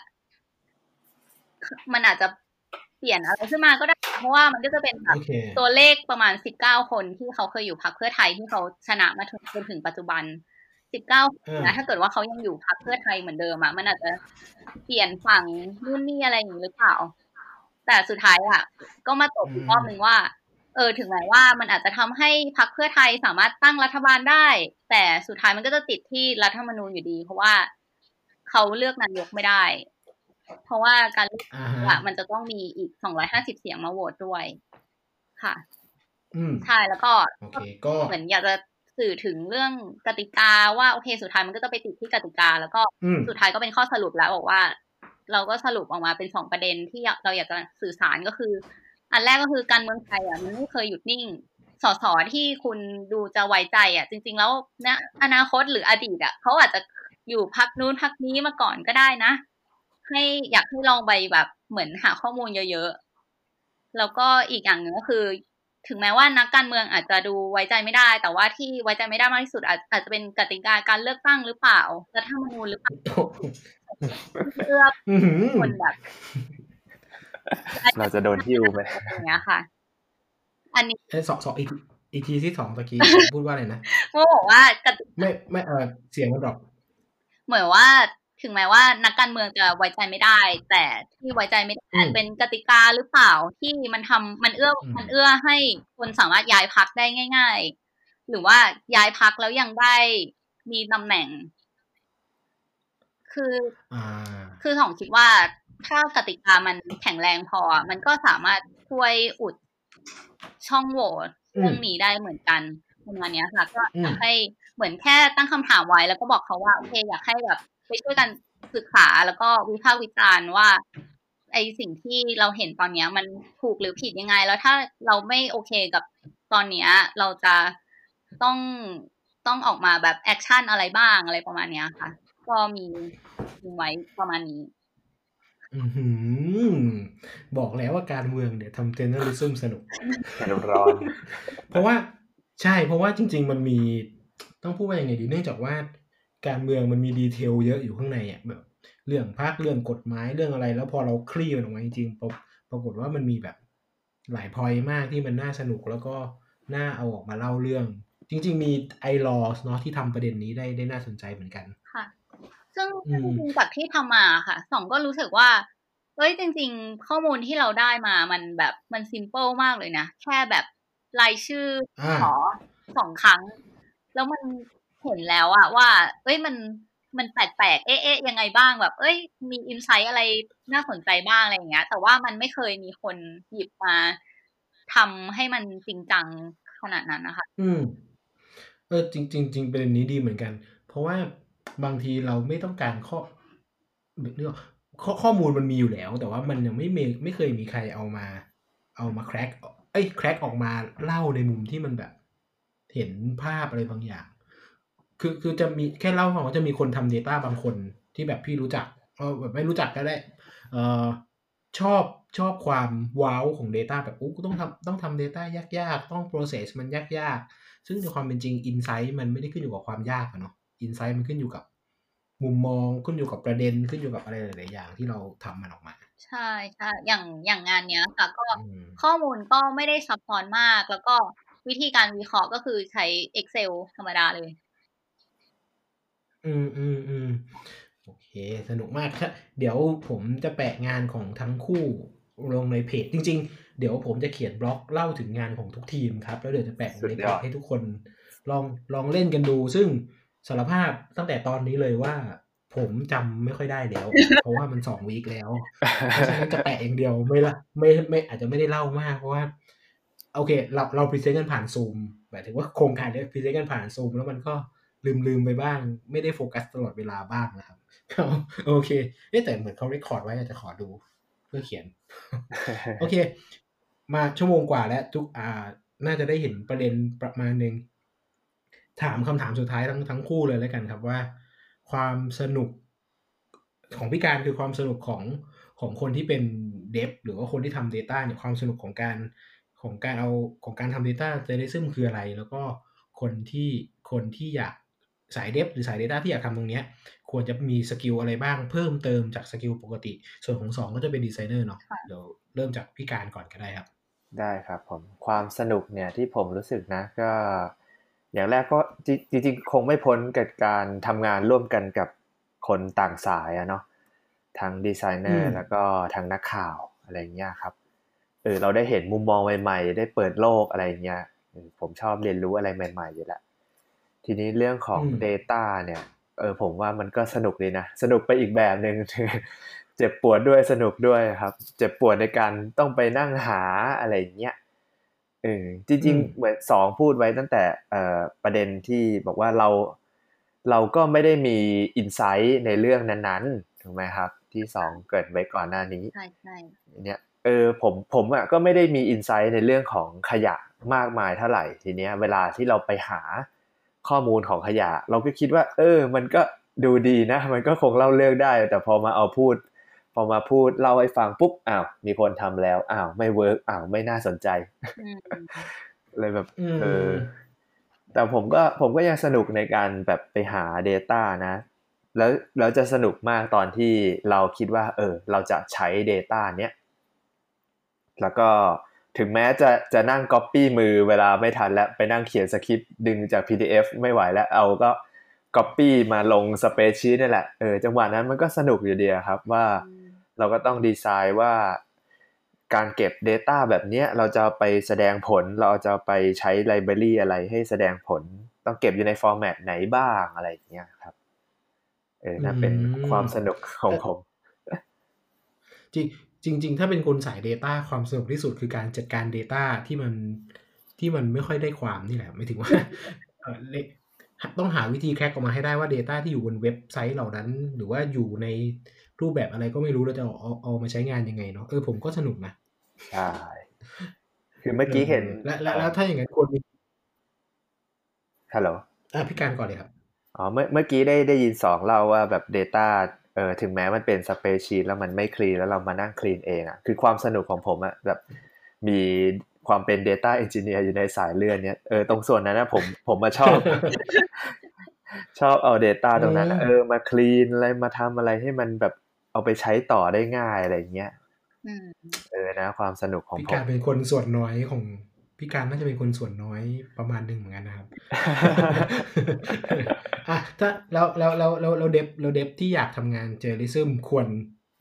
มันอาจจะเปลี่ยนอะไรขึ้นมาก็ได้ เพราะว่ามันก็จะเป็นแบบโอเคตัวเลขประมาณสิบเก้าคนที่เขาเคยอยู่พรรคเพื่อไทยที่เขาชนะมาถึงจนถึงปัจจุบันสิบเก้าอ่านะถ้าเกิดว่าเขายังอยู่พรรคเพื่อไทยเหมือนเดิมอะมันอาจจะเปลี่ยนฝั่งนู่นนี่อะไรอย่างนี้หรือเปล่า แต่สุดท้ายอะก็มาตกอีกรอบหนึ่งว่า เออ ถึงแม้ว่ามันอาจจะทำให้พรรคเพื่อไทยสามารถตั้งรัฐบาลได้ แต่สุดท้ายมันก็จะติดที่รัฐธรรมนูญอยู่ดี เพราะว่าเขาเลือกนายกไม่ได้ เพราะว่าการเลือกอ่าอะฮะมันจะต้องมีอีก250เสียงมาโหวตด้วย ค่ะอืมใช่แล้วก็โอเคก็เหมือนอยากจะสื่อถึงเรื่องกติกาว่าโอเค สุดท้ายมันก็จะไปติดที่กติกา แล้วก็อืมสุดท้ายก็เป็นข้อสรุปแล้วบอกว่า เราก็สรุปออกมาเป็นสองประเด็นที่เราอยากจะสื่อสารก็คือ อันแรกก็คือการเมืองไทยอะมันไม่เคยหยุดนิ่งสสที่คุณดูจะไว้ใจอะ จริง ๆ แล้วณอนาคตหรืออดีตอะเขาอาจจะอยู่พักนู้นพักนี้มาก่อนก็ได้นะ ให้อยากให้ลองไปแบบเหมือนหาข้อมูลเยอะๆ แล้วก็อีกอย่างหนึ่งก็คือ ถึงแม้ว่านักการเมืองอาจจะดูไว้ใจไม่ได้ แต่ว่าที่ไว้ใจไม่ได้มากที่สุด อาจอาจจะเป็นกติกาการเลือกตั้งหรือเปล่ารัฐธรรมนูญหรือเปล่าเลือกอื้อหือคนแบบเราจะโดนหิ้วไหมอย่างเงี้ยค่ะ อันนี้เอ้ยสองสองอีกอีกทีที่สองตะกี้พูดว่าอะไรนะก็บอกว่ากติไม่ไม่เออเสียงมันดรอปเหมือนว่า ถึงแม้ว่านักการเมืองจะไว้ใจไม่ได้ แต่ที่ไว้ใจไม่ได้อืมเป็นกติกาหรือเปล่าที่มันทำมันเอื้ออมมันเอื้อให้คนสามารถย้ายพักได้ง่าย ๆ หรือว่าย้ายพักแล้วยังได้มีตำแหน่ง คืออ่าคือของคิดว่าถ้ากติกามันแข็งแรงพอ มันก็สามารถช่วยอุดช่องโหว่เรื่องนี้ได้เหมือนกันประมาณเนี้ยค่ะ ก็อืมอยากให้เหมือนแค่ตั้งคำถามไว้แล้วก็บอกเขาว่าโอเคอยากให้แบบ ไปช่วยกันศึกษาแล้วก็วิพากษ์วิจารณ์ว่า ไอสิ่งที่เราเห็นตอนเนี้ยมันถูกหรือผิดยังไง แล้วถ้าเราไม่โอเคกับตอนเนี้ยเราจะต้องต้องออกมาแบบ action อะไรบ้างอะไรประมาณเนี้ยค่ะ ก็มีมีไว้ประมาณนี้อือหือบอกแล้วว่าการเมืองเนี่ยทำเจเนอริซึมสนุกการร้อนเพราะว่าใช่เพราะว่าจริง ๆ มันมีต้องพูดว่ายังไงดีเนื่องจากว่า การเมืองมันมีดีเทลเยอะอยู่ข้างในอะแบบ เรื่องพักเรื่องกฎหมายเรื่องอะไร แล้วพอเราคลี่มันออกมาจริงๆปรปรากฏว่ามันมีแบบหลายพอยมากที่มันน่าสนุกแล้วก็น่าเอาออกมาเล่าเรื่อง จริง ๆ มี iLaw เนาะที่ทำประเด็นนี้ได้ได้น่าสนใจเหมือนกันค่ะซึ่งอืมจริงๆจากที่ทำมาค่ะสองก็รู้สึกว่าเอ้ยจริง ๆ ข้อมูลที่เราได้มามันแบบมันซิมเ l ิลมากเลยนะ แค่แบบรายชื่ออ่าขอสองครั้ง แล้วมัน เห็นแล้วอะว่า เอ้ยมันมันแปลกๆเอ๊ะเอ๊ะยังไงบ้างแบบ เอ้ย มี insight อะไรน่าสนใจบ้างอะไรอย่างเงี้ย แต่ว่ามันไม่เคยมีคนหยิบมาทำให้มันจริงจังขนาดนั้นนะคะ อืม เออ จริงจริงจริงประเด็นนี้ดีเหมือนกัน เพราะว่าบางทีเราไม่ต้องการข้อเรียกว่าข้อข้อมูลมันมีอยู่แล้ว แต่ว่ามันยังไม่มีไม่เคยมีใครเอามา เอามาแคร็กเอ้ยแคร็กออกมาเล่าในมุมที่มันแบบ เห็นภาพอะไรบางอย่าง คือคือจะมีแค่เล่าให้ฟังว่าจะมีคนทำ Data บางคนที่แบบพี่รู้จักเออแบบไม่รู้จักก็ได้เออชอบชอบความว้าวของ Data แบบอู้ต้องทำต้องทำ Data ยากๆ ต้อง process มันยากๆ ซึ่งในความเป็นจริง Insight มันไม่ได้ขึ้นอยู่กับความยากอะเนาะ Insight มันขึ้นอยู่กับมุมมองขึ้นอยู่กับประเด็นขึ้นอยู่กับอะไรหลาย ๆ อย่างที่เราทำมันออกมา ใช่ใช่อย่างอย่างงานเนี้ยค่ะก็อืมข้อมูลก็ไม่ได้ซับซ้อนมาก แล้วก็วิธีการวิเคราะห์ก็คือใช้ Excel ธรรมดาเลย อืมอืมอืมโอเค สนุกมากครับ เดี๋ยวผมจะแปะงานของทั้งคู่ลงในเพจ จริง ๆ เดี๋ยวผมจะเขียนบล็อกเล่าถึงงานของทุกทีมครับ แล้วเดี๋ยวจะแปะในเพจให้ทุกคน ลองลองเล่นกันดู ซึ่งสารภาพตั้งแต่ตอนนี้เลยว่า ผมจำไม่ค่อยได้แล้ว เพราะว่ามันสอง week แล้วเพราะฉะนั้นจะแปะอย่างเดียวไม่ละไม่ไม่อาจจะไม่ได้เล่ามากเพราะว่าโอเค เราเรา present กันผ่านซูมหมายถึงว่าโครงการเนี้ย present กันผ่านซูมแล้วมันก็ ลืมลืมไปบ้าง ไม่ได้โฟกัสตลอดเวลาบ้างนะครับโอเคเอ๊แต่เหมือนเขา record ไว้อาจจะขอดูเพื่อเขียน โอเค มาชั่วโมงกว่าแล้วทุกอ่า น่าจะได้เห็นประเด็นประมาณหนึ่งถามคำถามสุดท้ายทั้งทั้งคู่เลยแล้วกันครับว่า ความสนุกของพี่การคือความสนุกของของคนที่เป็น dev หรือว่าคนที่ทำ Data เนี่ยความสนุกของการของการเอาของการทำ Data j o u r n a l i s m คืออะไร แล้วก็คนที่คนที่อยาก สาย dev หรือสาย Data ที่อยากทำตรงเนี้ยควรจะมี skill อะไรบ้างเพิ่มเติมจาก skill ปกติ ส่วนของสองก็จะเป็นดีไซเนอร์เนาะเดี๋ยวเริ่มจากพี่การก่อนก็ได้ครับ ได้ครับผมความสนุกเนี่ยที่ผมรู้สึกนะก็ อย่างแรกก็จริงๆ คงไม่พ้นกับการทำงานร่วมกันกับคนต่างสายอะเนาะทั้งดีไซเนอร์แล้วก็ทั้งนักข่าวอะไรเงี้ยครับเออเราได้เห็นมุมมองใหม่ ๆ ได้เปิดโลกอะไรเงี้ยผมชอบเรียนรู้อะไรใหม่ ๆ อยู่แล้ว ทีนี้เรื่องของ Data เนี่ยเออผมว่ามันก็สนุกดีนะ สนุกไปอีกแบบหนึ่งเจ็บปวดด้วยสนุกด้วยครับ เจ็บปวดในการต้องไปนั่งหาอะไรเงี้ยเออจริง ๆ เหมือนสองพูดไว้ตั้งแต่เอ่อประเด็นที่บอกว่าเราเราก็ไม่ได้มีinsight ในเรื่องนั้นๆถูกไหมครับ ที่สองเกริ่นไว้ก่อนหน้านี้ใช่ใช่เนี่ยเออผมผมอะก็ไม่ได้มี insight ในเรื่องของขยะมากมายเท่าไหร่ทีเนี้ย เวลาที่เราไปหา ข้อมูลของขยะ เราก็คิดว่า เออ มันก็ดูดีนะ มันก็คงเล่าเรื่องได้ แต่พอมาเอาพูด พอมาพูดเล่าให้ฟังปุ๊บอ้าวมีคนทำแล้วอ้าวไม่ work อ้าวไม่น่าสนใจเลยแบบเออแต่ผมก็ผมก็ยังสนุกในการแบบไปหา Data นะ แล้วแล้วจะสนุกมากตอนที่เราคิดว่า เออ เราจะใช้ Data เนี้ยแล้วก็ ถึงแม้จะจะนั่งก๊อปปี้มือเวลาไม่ทันแล้วไปนั่งเขียนสคริปต์ดึงจาก PDF ไม่ไหวแล้วเอาก็ก๊อปปี้มาลงสเปซชีตนี่แหละเออจังหวะนั้นมันก็สนุกอยู่ดีครับว่าเราก็ต้องดีไซน์ว่าการเก็บ Data แบบนี้เราจะไปแสดงผลเราจะไปใช้ไลบรารีอะไรให้แสดงผล ต้องเก็บอยู่ในฟอร์แมตไหนบ้างอะไรอย่างเงี้ยครับเออน่าเป็นความสนุกของผม จริง ๆ ถ้าเป็นคนสาย Data ความสนุกที่สุดคือการจัดการ Data ที่มันที่มันไม่ค่อยได้ความนี่แหละไม่ถึงว่าต้องหาวิธีแคร็กออกมาให้ได้ว่า Data ที่อยู่บนเว็บไซต์เหล่านั้น หรือว่าอยู่ในรูปแบบอะไรก็ไม่รู้เราจะเอาเอามาใช้งานยังไงเนาะเออผมก็สนุกนะใช่คือเมื่อกี้เห็น และแล้วถ้าอย่างนั้นควรมีฮัลโหลอะพี่การก่อนเลยครับอ๋อเมื่อเมื่อกี้ได้ได้ยินสองเล่าว่าแบบ Data เออถึงแม้มันเป็นสเปซชีตแล้วมันไม่คลีนแล้วเรามานั่งคลีนเองอะคือความสนุกของผมอะแบบมีความเป็น Data Engineer อยู่ในสายเลือดเนี้ยเออตรงส่วนนั้นนะผมผมมาชอบ ชอบเอา Data ตรงนั้นเออมาคลีนอะไรมาทำอะไรให้มันแบบเอาไปใช้ต่อได้ง่ายอะไรเงี้ยเออนะ ความสนุกของผมพี่การเป็นคนส่วนน้อยของ พี่การน่าจะเป็นคนส่วนน้อยประมาณหนึ่งเหมือนกันนะครับอะถ้าแล้วแล้วแล้วแล้วเรา dev เรา dev ที่อยากทำงาน journalism ควร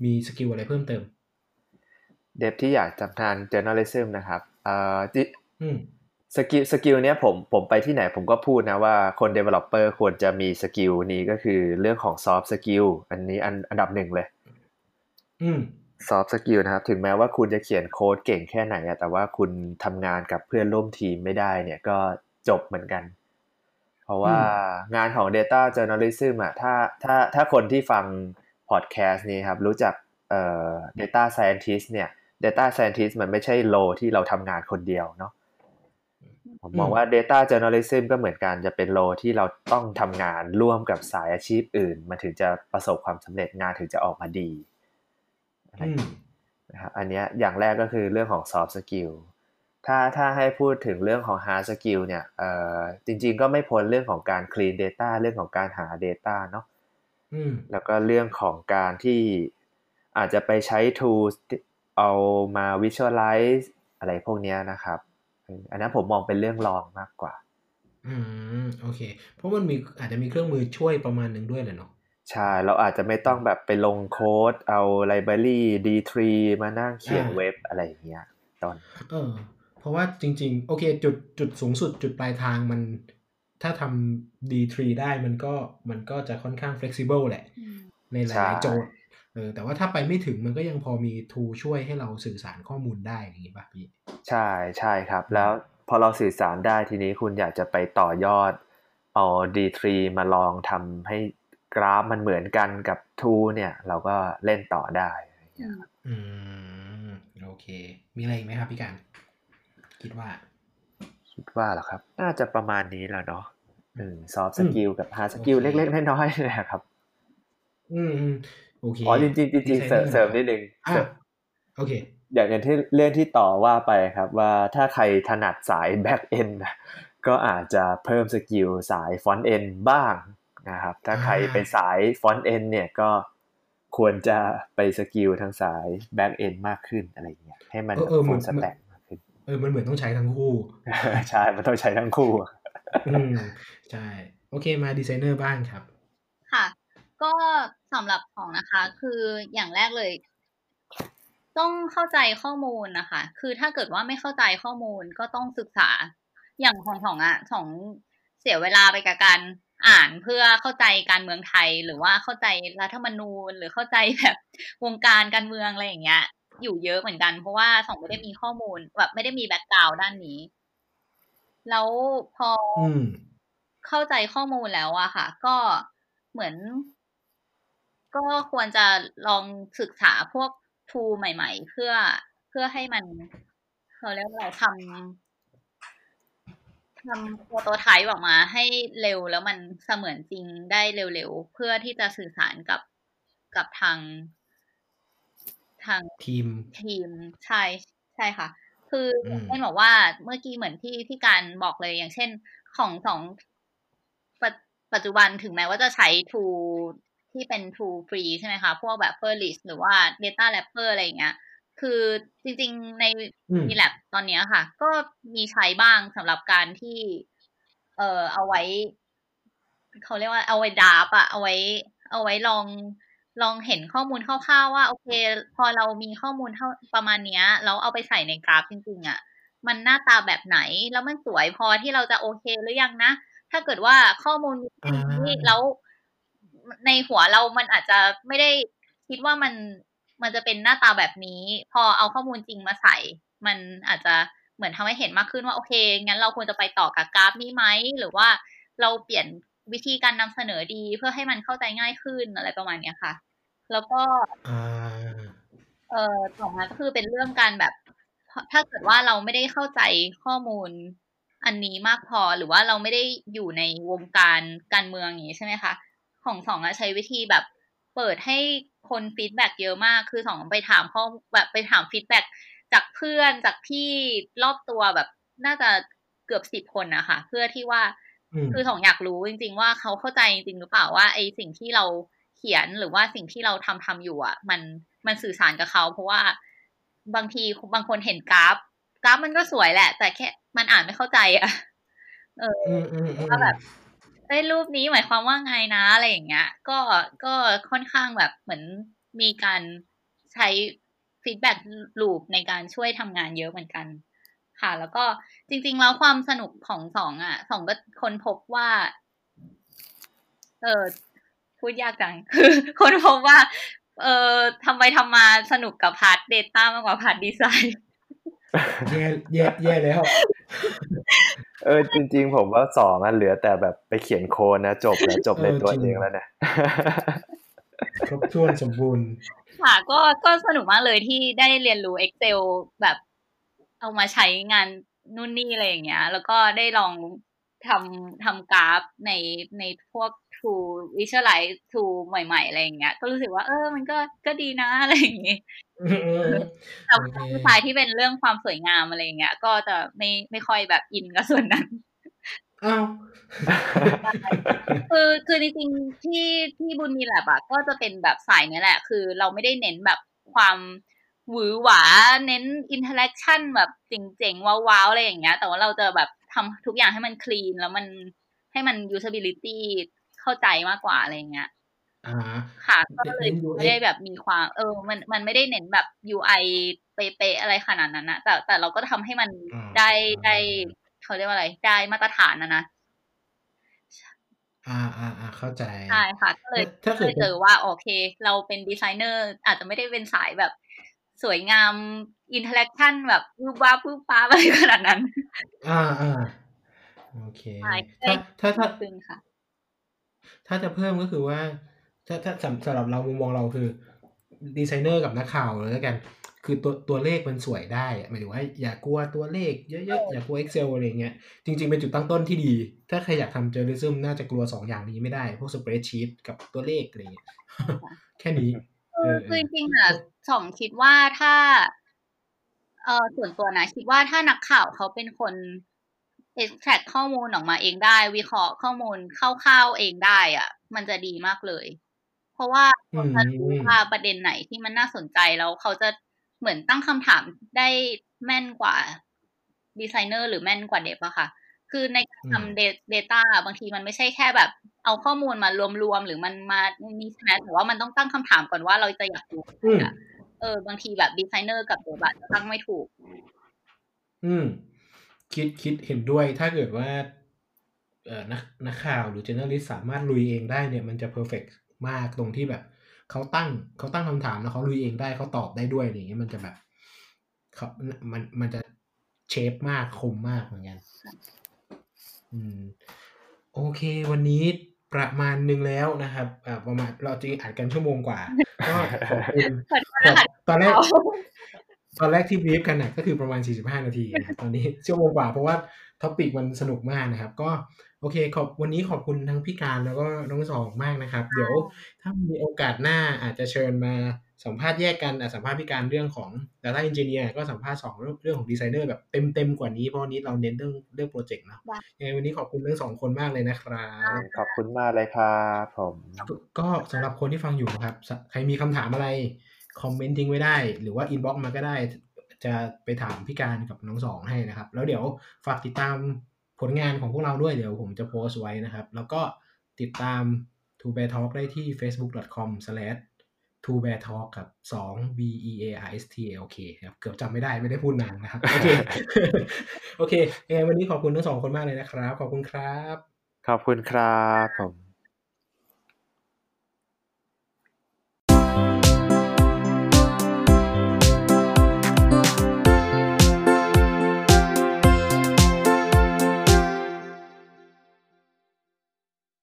มี skill อะไรเพิ่มเติม dev ที่อยากทำงาน journalism นะครับเอ่อ skill skill เนี้ยผมผมไปที่ไหนผมก็พูดนะว่าคน developer ควรจะมี skill นี้ก็คือเรื่องของ soft skill อันนี้อันอันดับหนึ่งเลย อืม soft skill นะครับ ถึงแม้ว่าคุณจะเขียนโค้ดเก่งแค่ไหนอะแต่ว่าคุณทำงานกับเพื่อนร่วมทีมไม่ได้เนี่ยก็จบเหมือนกัน เพราะว่างานของ Data Journalism อะถ้าถ้าถ้าคนที่ฟังพอดแคสต์นี้ครับ รู้จักเอ่อ Data Scientist เนี่ย Data Scientist มันไม่ใช่ role ที่เราทำงานคนเดียวเนาะผมมองว่า Data Journalism ก็เหมือนกันจะเป็น role ที่เราต้องทำงานร่วมกับสายอาชีพอื่น มันถึงจะประสบความสำเร็จงานถึงจะออกมาดี นะครับอันนี้อย่างแรกก็คือเรื่องของ soft skill ถ้าถ้าให้พูดถึงเรื่องของ hard skill เนี่ยเอ่อจริง ๆ ก็ไม่พ้นเรื่องของการ clean data เรื่องของการหา data เนาะแล้วก็เรื่องของการที่อาจจะไปใช้ tools เอามา visualize อะไรพวกนี้นะครับ อันนั้นผมมองเป็นเรื่องรองมากกว่า อืม โอเค เพราะมันมีอาจจะมีเครื่องมือช่วยประมาณหนึ่งด้วยเลยเนาะ ใช่ เราอาจจะไม่ต้องแบบไปลงโค้ด เอาไลบรารี D3 มานั่งเขียนเว็บอะไรอย่างเงี้ยตอนเออเพราะว่าจริง ๆ โอเคจุดจุดสูงสุดจุดปลายทางมัน ถ้าทำ D3 ได้มันก็มันก็จะค่อนข้าง flexible แหละ ในหลายๆโจทย์เออแต่ว่าถ้าไปไม่ถึงมันก็ยังพอมีทูช่วยให้เราสื่อสารข้อมูลได้อย่างนี้ป่ะพี่ ใช่ใช่ครับ แล้วพอเราสื่อสารได้ทีนี้คุณอยากจะไปต่อยอดเอา D3 มาลองทำให้ กราฟมันเหมือนกันกับทูเนี่ย เราก็เล่นต่อได้อะไรอย่างเงี้ยครับอืมโอเค มีอะไรอีกไหมครับพี่การ คิดว่า คิดว่าเหรอครับ น่าจะประมาณนี้แหละเนาะอืมซอฟต์สอืมกับ hard skill โอเคเล็กๆน้อยๆนะครับอืมอืมโอเคอ๋อจริงๆจริงๆเสริม Designer เสริมนิดนึงอะโอเคอย่างอย่างที่เรื่องที่ต่อว่าไปครับ ว่าถ้าใครถนัดสาย back end นะก็อาจจะเพิ่ม skill สาย front end บ้าง นะครับ ถ้าใครอ่าเป็นสาย front end เนี่ยก็ควรจะไป skill ทางสาย back end มากขึ้นอะไรอย่างเงี้ยให้มันเออเออเหมือน full stack มากขึ้นเออมันเหมือนต้องใช้ทั้งคู่ใช่ มันต้องใช้ทั้งคู่อืมใช่ โอเคมาดีไซเนอร์บ้างครับ ค่ะ ก็สำหรับของนะคะ คืออย่างแรกเลย ต้องเข้าใจข้อมูลนะคะ คือถ้าเกิดว่าไม่เข้าใจข้อมูลก็ต้องศึกษา อย่างของของอะของเสียเวลาไปกับการ อ่านเพื่อเข้าใจการเมืองไทยหรือว่าเข้าใจรัฐธรรมนูญ หรือเข้าใจแบบวงการการเมืองอะไรอย่างเงี้ย อยู่เยอะเหมือนกัน เพราะว่าสองไม่ได้มีข้อมูลแบบไม่ได้มีแบ็กกราวด้านนี้ แล้วพอเข้าใจข้อมูลแล้วอะค่ะ ก็เหมือน ก็ควรจะลองศึกษาพวกทูใหม่ ๆ เพื่อเพื่อให้มันเขาเรียกว่าอะไรทำ ทำโปรโตไทป์ออกมาให้เร็วแล้วมันเสมือนจริงได้เร็วๆ เพื่อที่จะสื่อสารกับกับทาง ทางทีมทีมใช่ใช่ค่ะ คืออมเช่นบอกว่าเมื่อกี้เหมือนที่ที่การบอกเลยอย่างเช่นของสองปัจปัจจุบันถึงแม้ว่าจะใช้ tool ที่เป็น tool ฟรีใช่ไหมคะ พวกแบบ f e r l i s หรือว่า Data Wrapper อะไรอย่างเงี้ย คือจริงๆในอืมมีแลบตอนเนี้ยค่ะ ก็มีใช้บ้างสำหรับการที่ เอ่อเอาไว้ เขาเรียกว่าเอาไว้ดาบอะเอาไว้ เอาไว้ลองลองเห็นข้อมูลคร่าวๆว่าโอเค พอเรามีข้อมูลเท่าประมาณเนี้ยแล้วเอาไปใส่ในกราฟจริงๆอะมันหน้าตาแบบไหนแล้วมันสวยพอที่เราจะโอเคหรือยังนะ ถ้าเกิดว่าข้อมูลมีแค่นี้อ่าแล้วในหัวเรามันอาจจะไม่ได้คิดว่ามัน มันจะเป็นหน้าตาแบบนี้ พอเอาข้อมูลจริงมาใส่ มันอาจจะเหมือนทำให้เห็นมากขึ้นว่าโอเค งั้นเราควรจะไปต่อกับกราฟนี้ไหม หรือว่าเราเปลี่ยนวิธีการนำเสนอดีเพื่อให้มันเข้าใจง่ายขึ้นอะไรประมาณเนี้ยค่ะ แล้วก็อ่าเอ่อต่อมาก็คือเป็นเรื่องการแบบ ถ้าเกิดว่าเราไม่ได้เข้าใจข้อมูลอันนี้มากพอหรือว่าเราไม่ได้อยู่ในวงการการเมืองอย่างนี้ใช่ไหมคะ ของสองอะใช้วิธีแบบ เปิดให้คน feedback เยอะมาก คือสองไปถามข้อแบบไปถาม feedback จากเพื่อนจากพี่รอบตัวแบบน่าจะเกือบสิบคนนะคะเพื่อที่ว่าอืมคือสองอยากรู้จริง ๆ ว่าเขาเข้าใจจริงหรือเปล่าว่าไอสิ่งที่เราเขียนหรือว่าสิ่งที่เราทำทำอยู่อะ มันมันสื่อสารกับเขา เพราะว่าบางทีบางคนเห็นกราฟ กราฟมันก็สวยแหละ แต่แค่มันอ่านไม่เข้าใจอะ เอออืมอืมอืมว่าแบบ เอ้รูปนี้หมายความว่าไงนะอะไรอย่างเงี้ย ก็ก็ค่อนข้างแบบเหมือนมีการใช้ feedback loop ในการช่วยทำงานเยอะเหมือนกัน ค่ะ แล้วก็จริง ๆ แล้วความสนุกของสองอะสองก็ค้นพบว่า เออพูดยากจังคือค้นพบว่า เออทำไปทำมาสนุกกับพาร์ท Data มากกว่า part ดีไซน์ แย่แย่แย่แล้วเออจริง ๆ ผมว่าสองอันเหลือแต่แบบไปเขียนโค้ดนะจบแล้วจบในเออตัวจริงเองแล้วเนี่ยครบถ้วนสมบูรณ์ ค่ะก็ก็สนุกมากเลยที่ได้เรียนรู้ Excel แบบเอามาใช้งานนู่นนี่อะไรอย่างเงี้ย แล้วก็ได้ลองทำทำกราฟในในพวก tool visualize tool ใหม่ๆอะไรอย่างเงี้ย ก็รู้สึกว่าเออ มันก็ก็ดีนะอะไรอย่างงี้อืมอืมอืมแต่โอเคดีไซน์ที่เป็นเรื่องความสวยงามอะไรอย่างเงี้ย ก็จะไม่ไม่ค่อยแบบอินกับส่วนนั้นอ้าวคือคือจริงๆที่ที่บุญมีแลบอะก็จะเป็นแบบสายเนี้ยแหละ คือเราไม่ได้เน้นแบบความหวือหวา เน้น interaction แบบเจ๋งๆ ว้าวๆ อะไรอย่างเงี้ย แต่ว่าเราจะแบบทำทุกอย่างให้มัน clean แล้วมันให้มัน usability เข้าใจมากกว่าอะไรอย่างเงี้ยอ่าค่ะ ก็เลยเน้น UX ไม่ได้แบบมีความ เออ มันมันไม่ได้เน้นแบบ UI เป๊ะๆอะไรขนาดนั้นนะแต่แต่เราก็ทำให้มันอ่าได้ได้เขาเรียกว่าอะไร ได้มาตรฐานนะนะอ่าอ่าอ่าเข้าใจใช่ค่ะ ก็เลยถ้าก็เกิดเลยเจอว่าโอเค เราเป็นดีไซเนอร์ อาจจะไม่ได้เป็นสายแบบสวยงาม interaction แบบวูบวาบวูบป้าบอะไรขนาดนั้น อ่าอ่าโอเคใช่ถ้าถ้าถ้าขึ้นค่ะ ถ้าจะเพิ่มก็คือว่า ถ้าถ้าสำสำหรับเรามุมมองเราคือดีไซเนอร์กับนักข่าวเลยแล้วกัน คือตัวตัวเลขมันสวยได้อะหมายถึงว่าอย่ากลัวตัวเลขเยอะๆ อย่ากลัว Excel อะไรเงี้ย จริง ๆ เป็นจุดตั้งต้นที่ดี ถ้าใครอยากทำเจอริซึมน่าจะกลัวสองอย่างนี้ไม่ได้ พวกสเปรดชีตกับตัวเลขอะไรเงี้ยแค่นี้เออคือจริงๆอะสองคิดว่าถ้าเออส่วนตัวนะ คิดว่าถ้านักข่าวเขาเป็นคน extract ข้อมูลออกมาเองได้ วิเคราะห์ข้อมูลคร่าวๆเองได้อะมันจะดีมากเลย เพราะว่าเขาจะรู้ว่าประเด็นไหนที่มันน่าสนใจแล้วเขาจะเหมือนตั้งคำถามได้แม่นกว่าดีไซเนอร์หรือแม่นกว่า dev อะค่ะ คือในการทำ data บางทีมันไม่ใช่แค่แบบ เอาข้อมูลมารวมๆหรือมันมามีใช่ไหมแต่ว่ามันต้องตั้งคำถามก่อนว่าเราจะอยากรู้อืมอะเออบางทีแบบดีไซเนอร์กับ dev จะตั้งไม่ถูก อืม คิดคิดเห็นด้วยถ้าเกิดว่าเอ่อนักนักข่าวหรือ journalist สามารถลุยเองได้เนี่ยมันจะ perfect มากตรงที่แบบเขาตั้งเขาตั้งคำถามแล้วเขาลุยเองได้เขาตอบได้ด้วยอะไรอย่างเงี้ยมันจะแบบเขามันมันจะเชฟมากคมมากเหมือนกันอืมโอเค วันนี้ประมาณหนึงแล้วนะครับอ่าประมาณเราจริงอัดกันชั่วโมงกว่า ก็ขอบคุณขอโทษนะคะตอนแรก ตอนแรกที่บรีฟกันน่ะก็คือประมาณ 45 นาทีนะครับตอนนี้ชั่วโมงกว่าเพราะว่าtopic มันสนุกมากนะครับ ก็โอเคขอบวันนี้ขอบคุณทั้งพี่การแล้วก็น้องสองมากนะครับ เดี๋ยวถ้ามีโอกาสหน้าอาจจะเชิญมาสัมภาษณ์แยกกันอะสัมภาษณ์พี่การเรื่องของ Data Engineer ก็สัมภาษณ์สองเรื่องเรื่องของดีไซเนอร์แบบเต็มเต็มๆกว่านี้เพราะวันนี้เราเน้นเรื่องเรื่องโปรเจกต์เนาะได้ยังไงวันนี้ขอบคุณทั้งสองคนมากเลยนะครับขอบคุณมากเลยครับผม ก็สำหรับคนที่ฟังอยู่นะครับใครมีคำถามอะไร คอมเมนต์ทิ้งไว้ได้ หรือว่า inbox มาก็ได้ จะไปถามพี่การกับน้องสองให้นะครับ แล้วเดี๋ยวฝากติดตามผลงานของพวกเราด้วยเดี๋ยวผมจะโพสต์ไว้นะครับ แล้วก็ติดตาม t o b e a r Talk ได้ที่ facebook.com/to bear talk ครับ2 b e a r s t l k ครับเกือบจำไม่ได้ไม่ได้พูดนานนะครับ โอเคโอเคยังไงวันนี้ขอบคุณทั้งสองคนมากเลยนะครับ ขอบคุณครับ ขอบคุณครับผม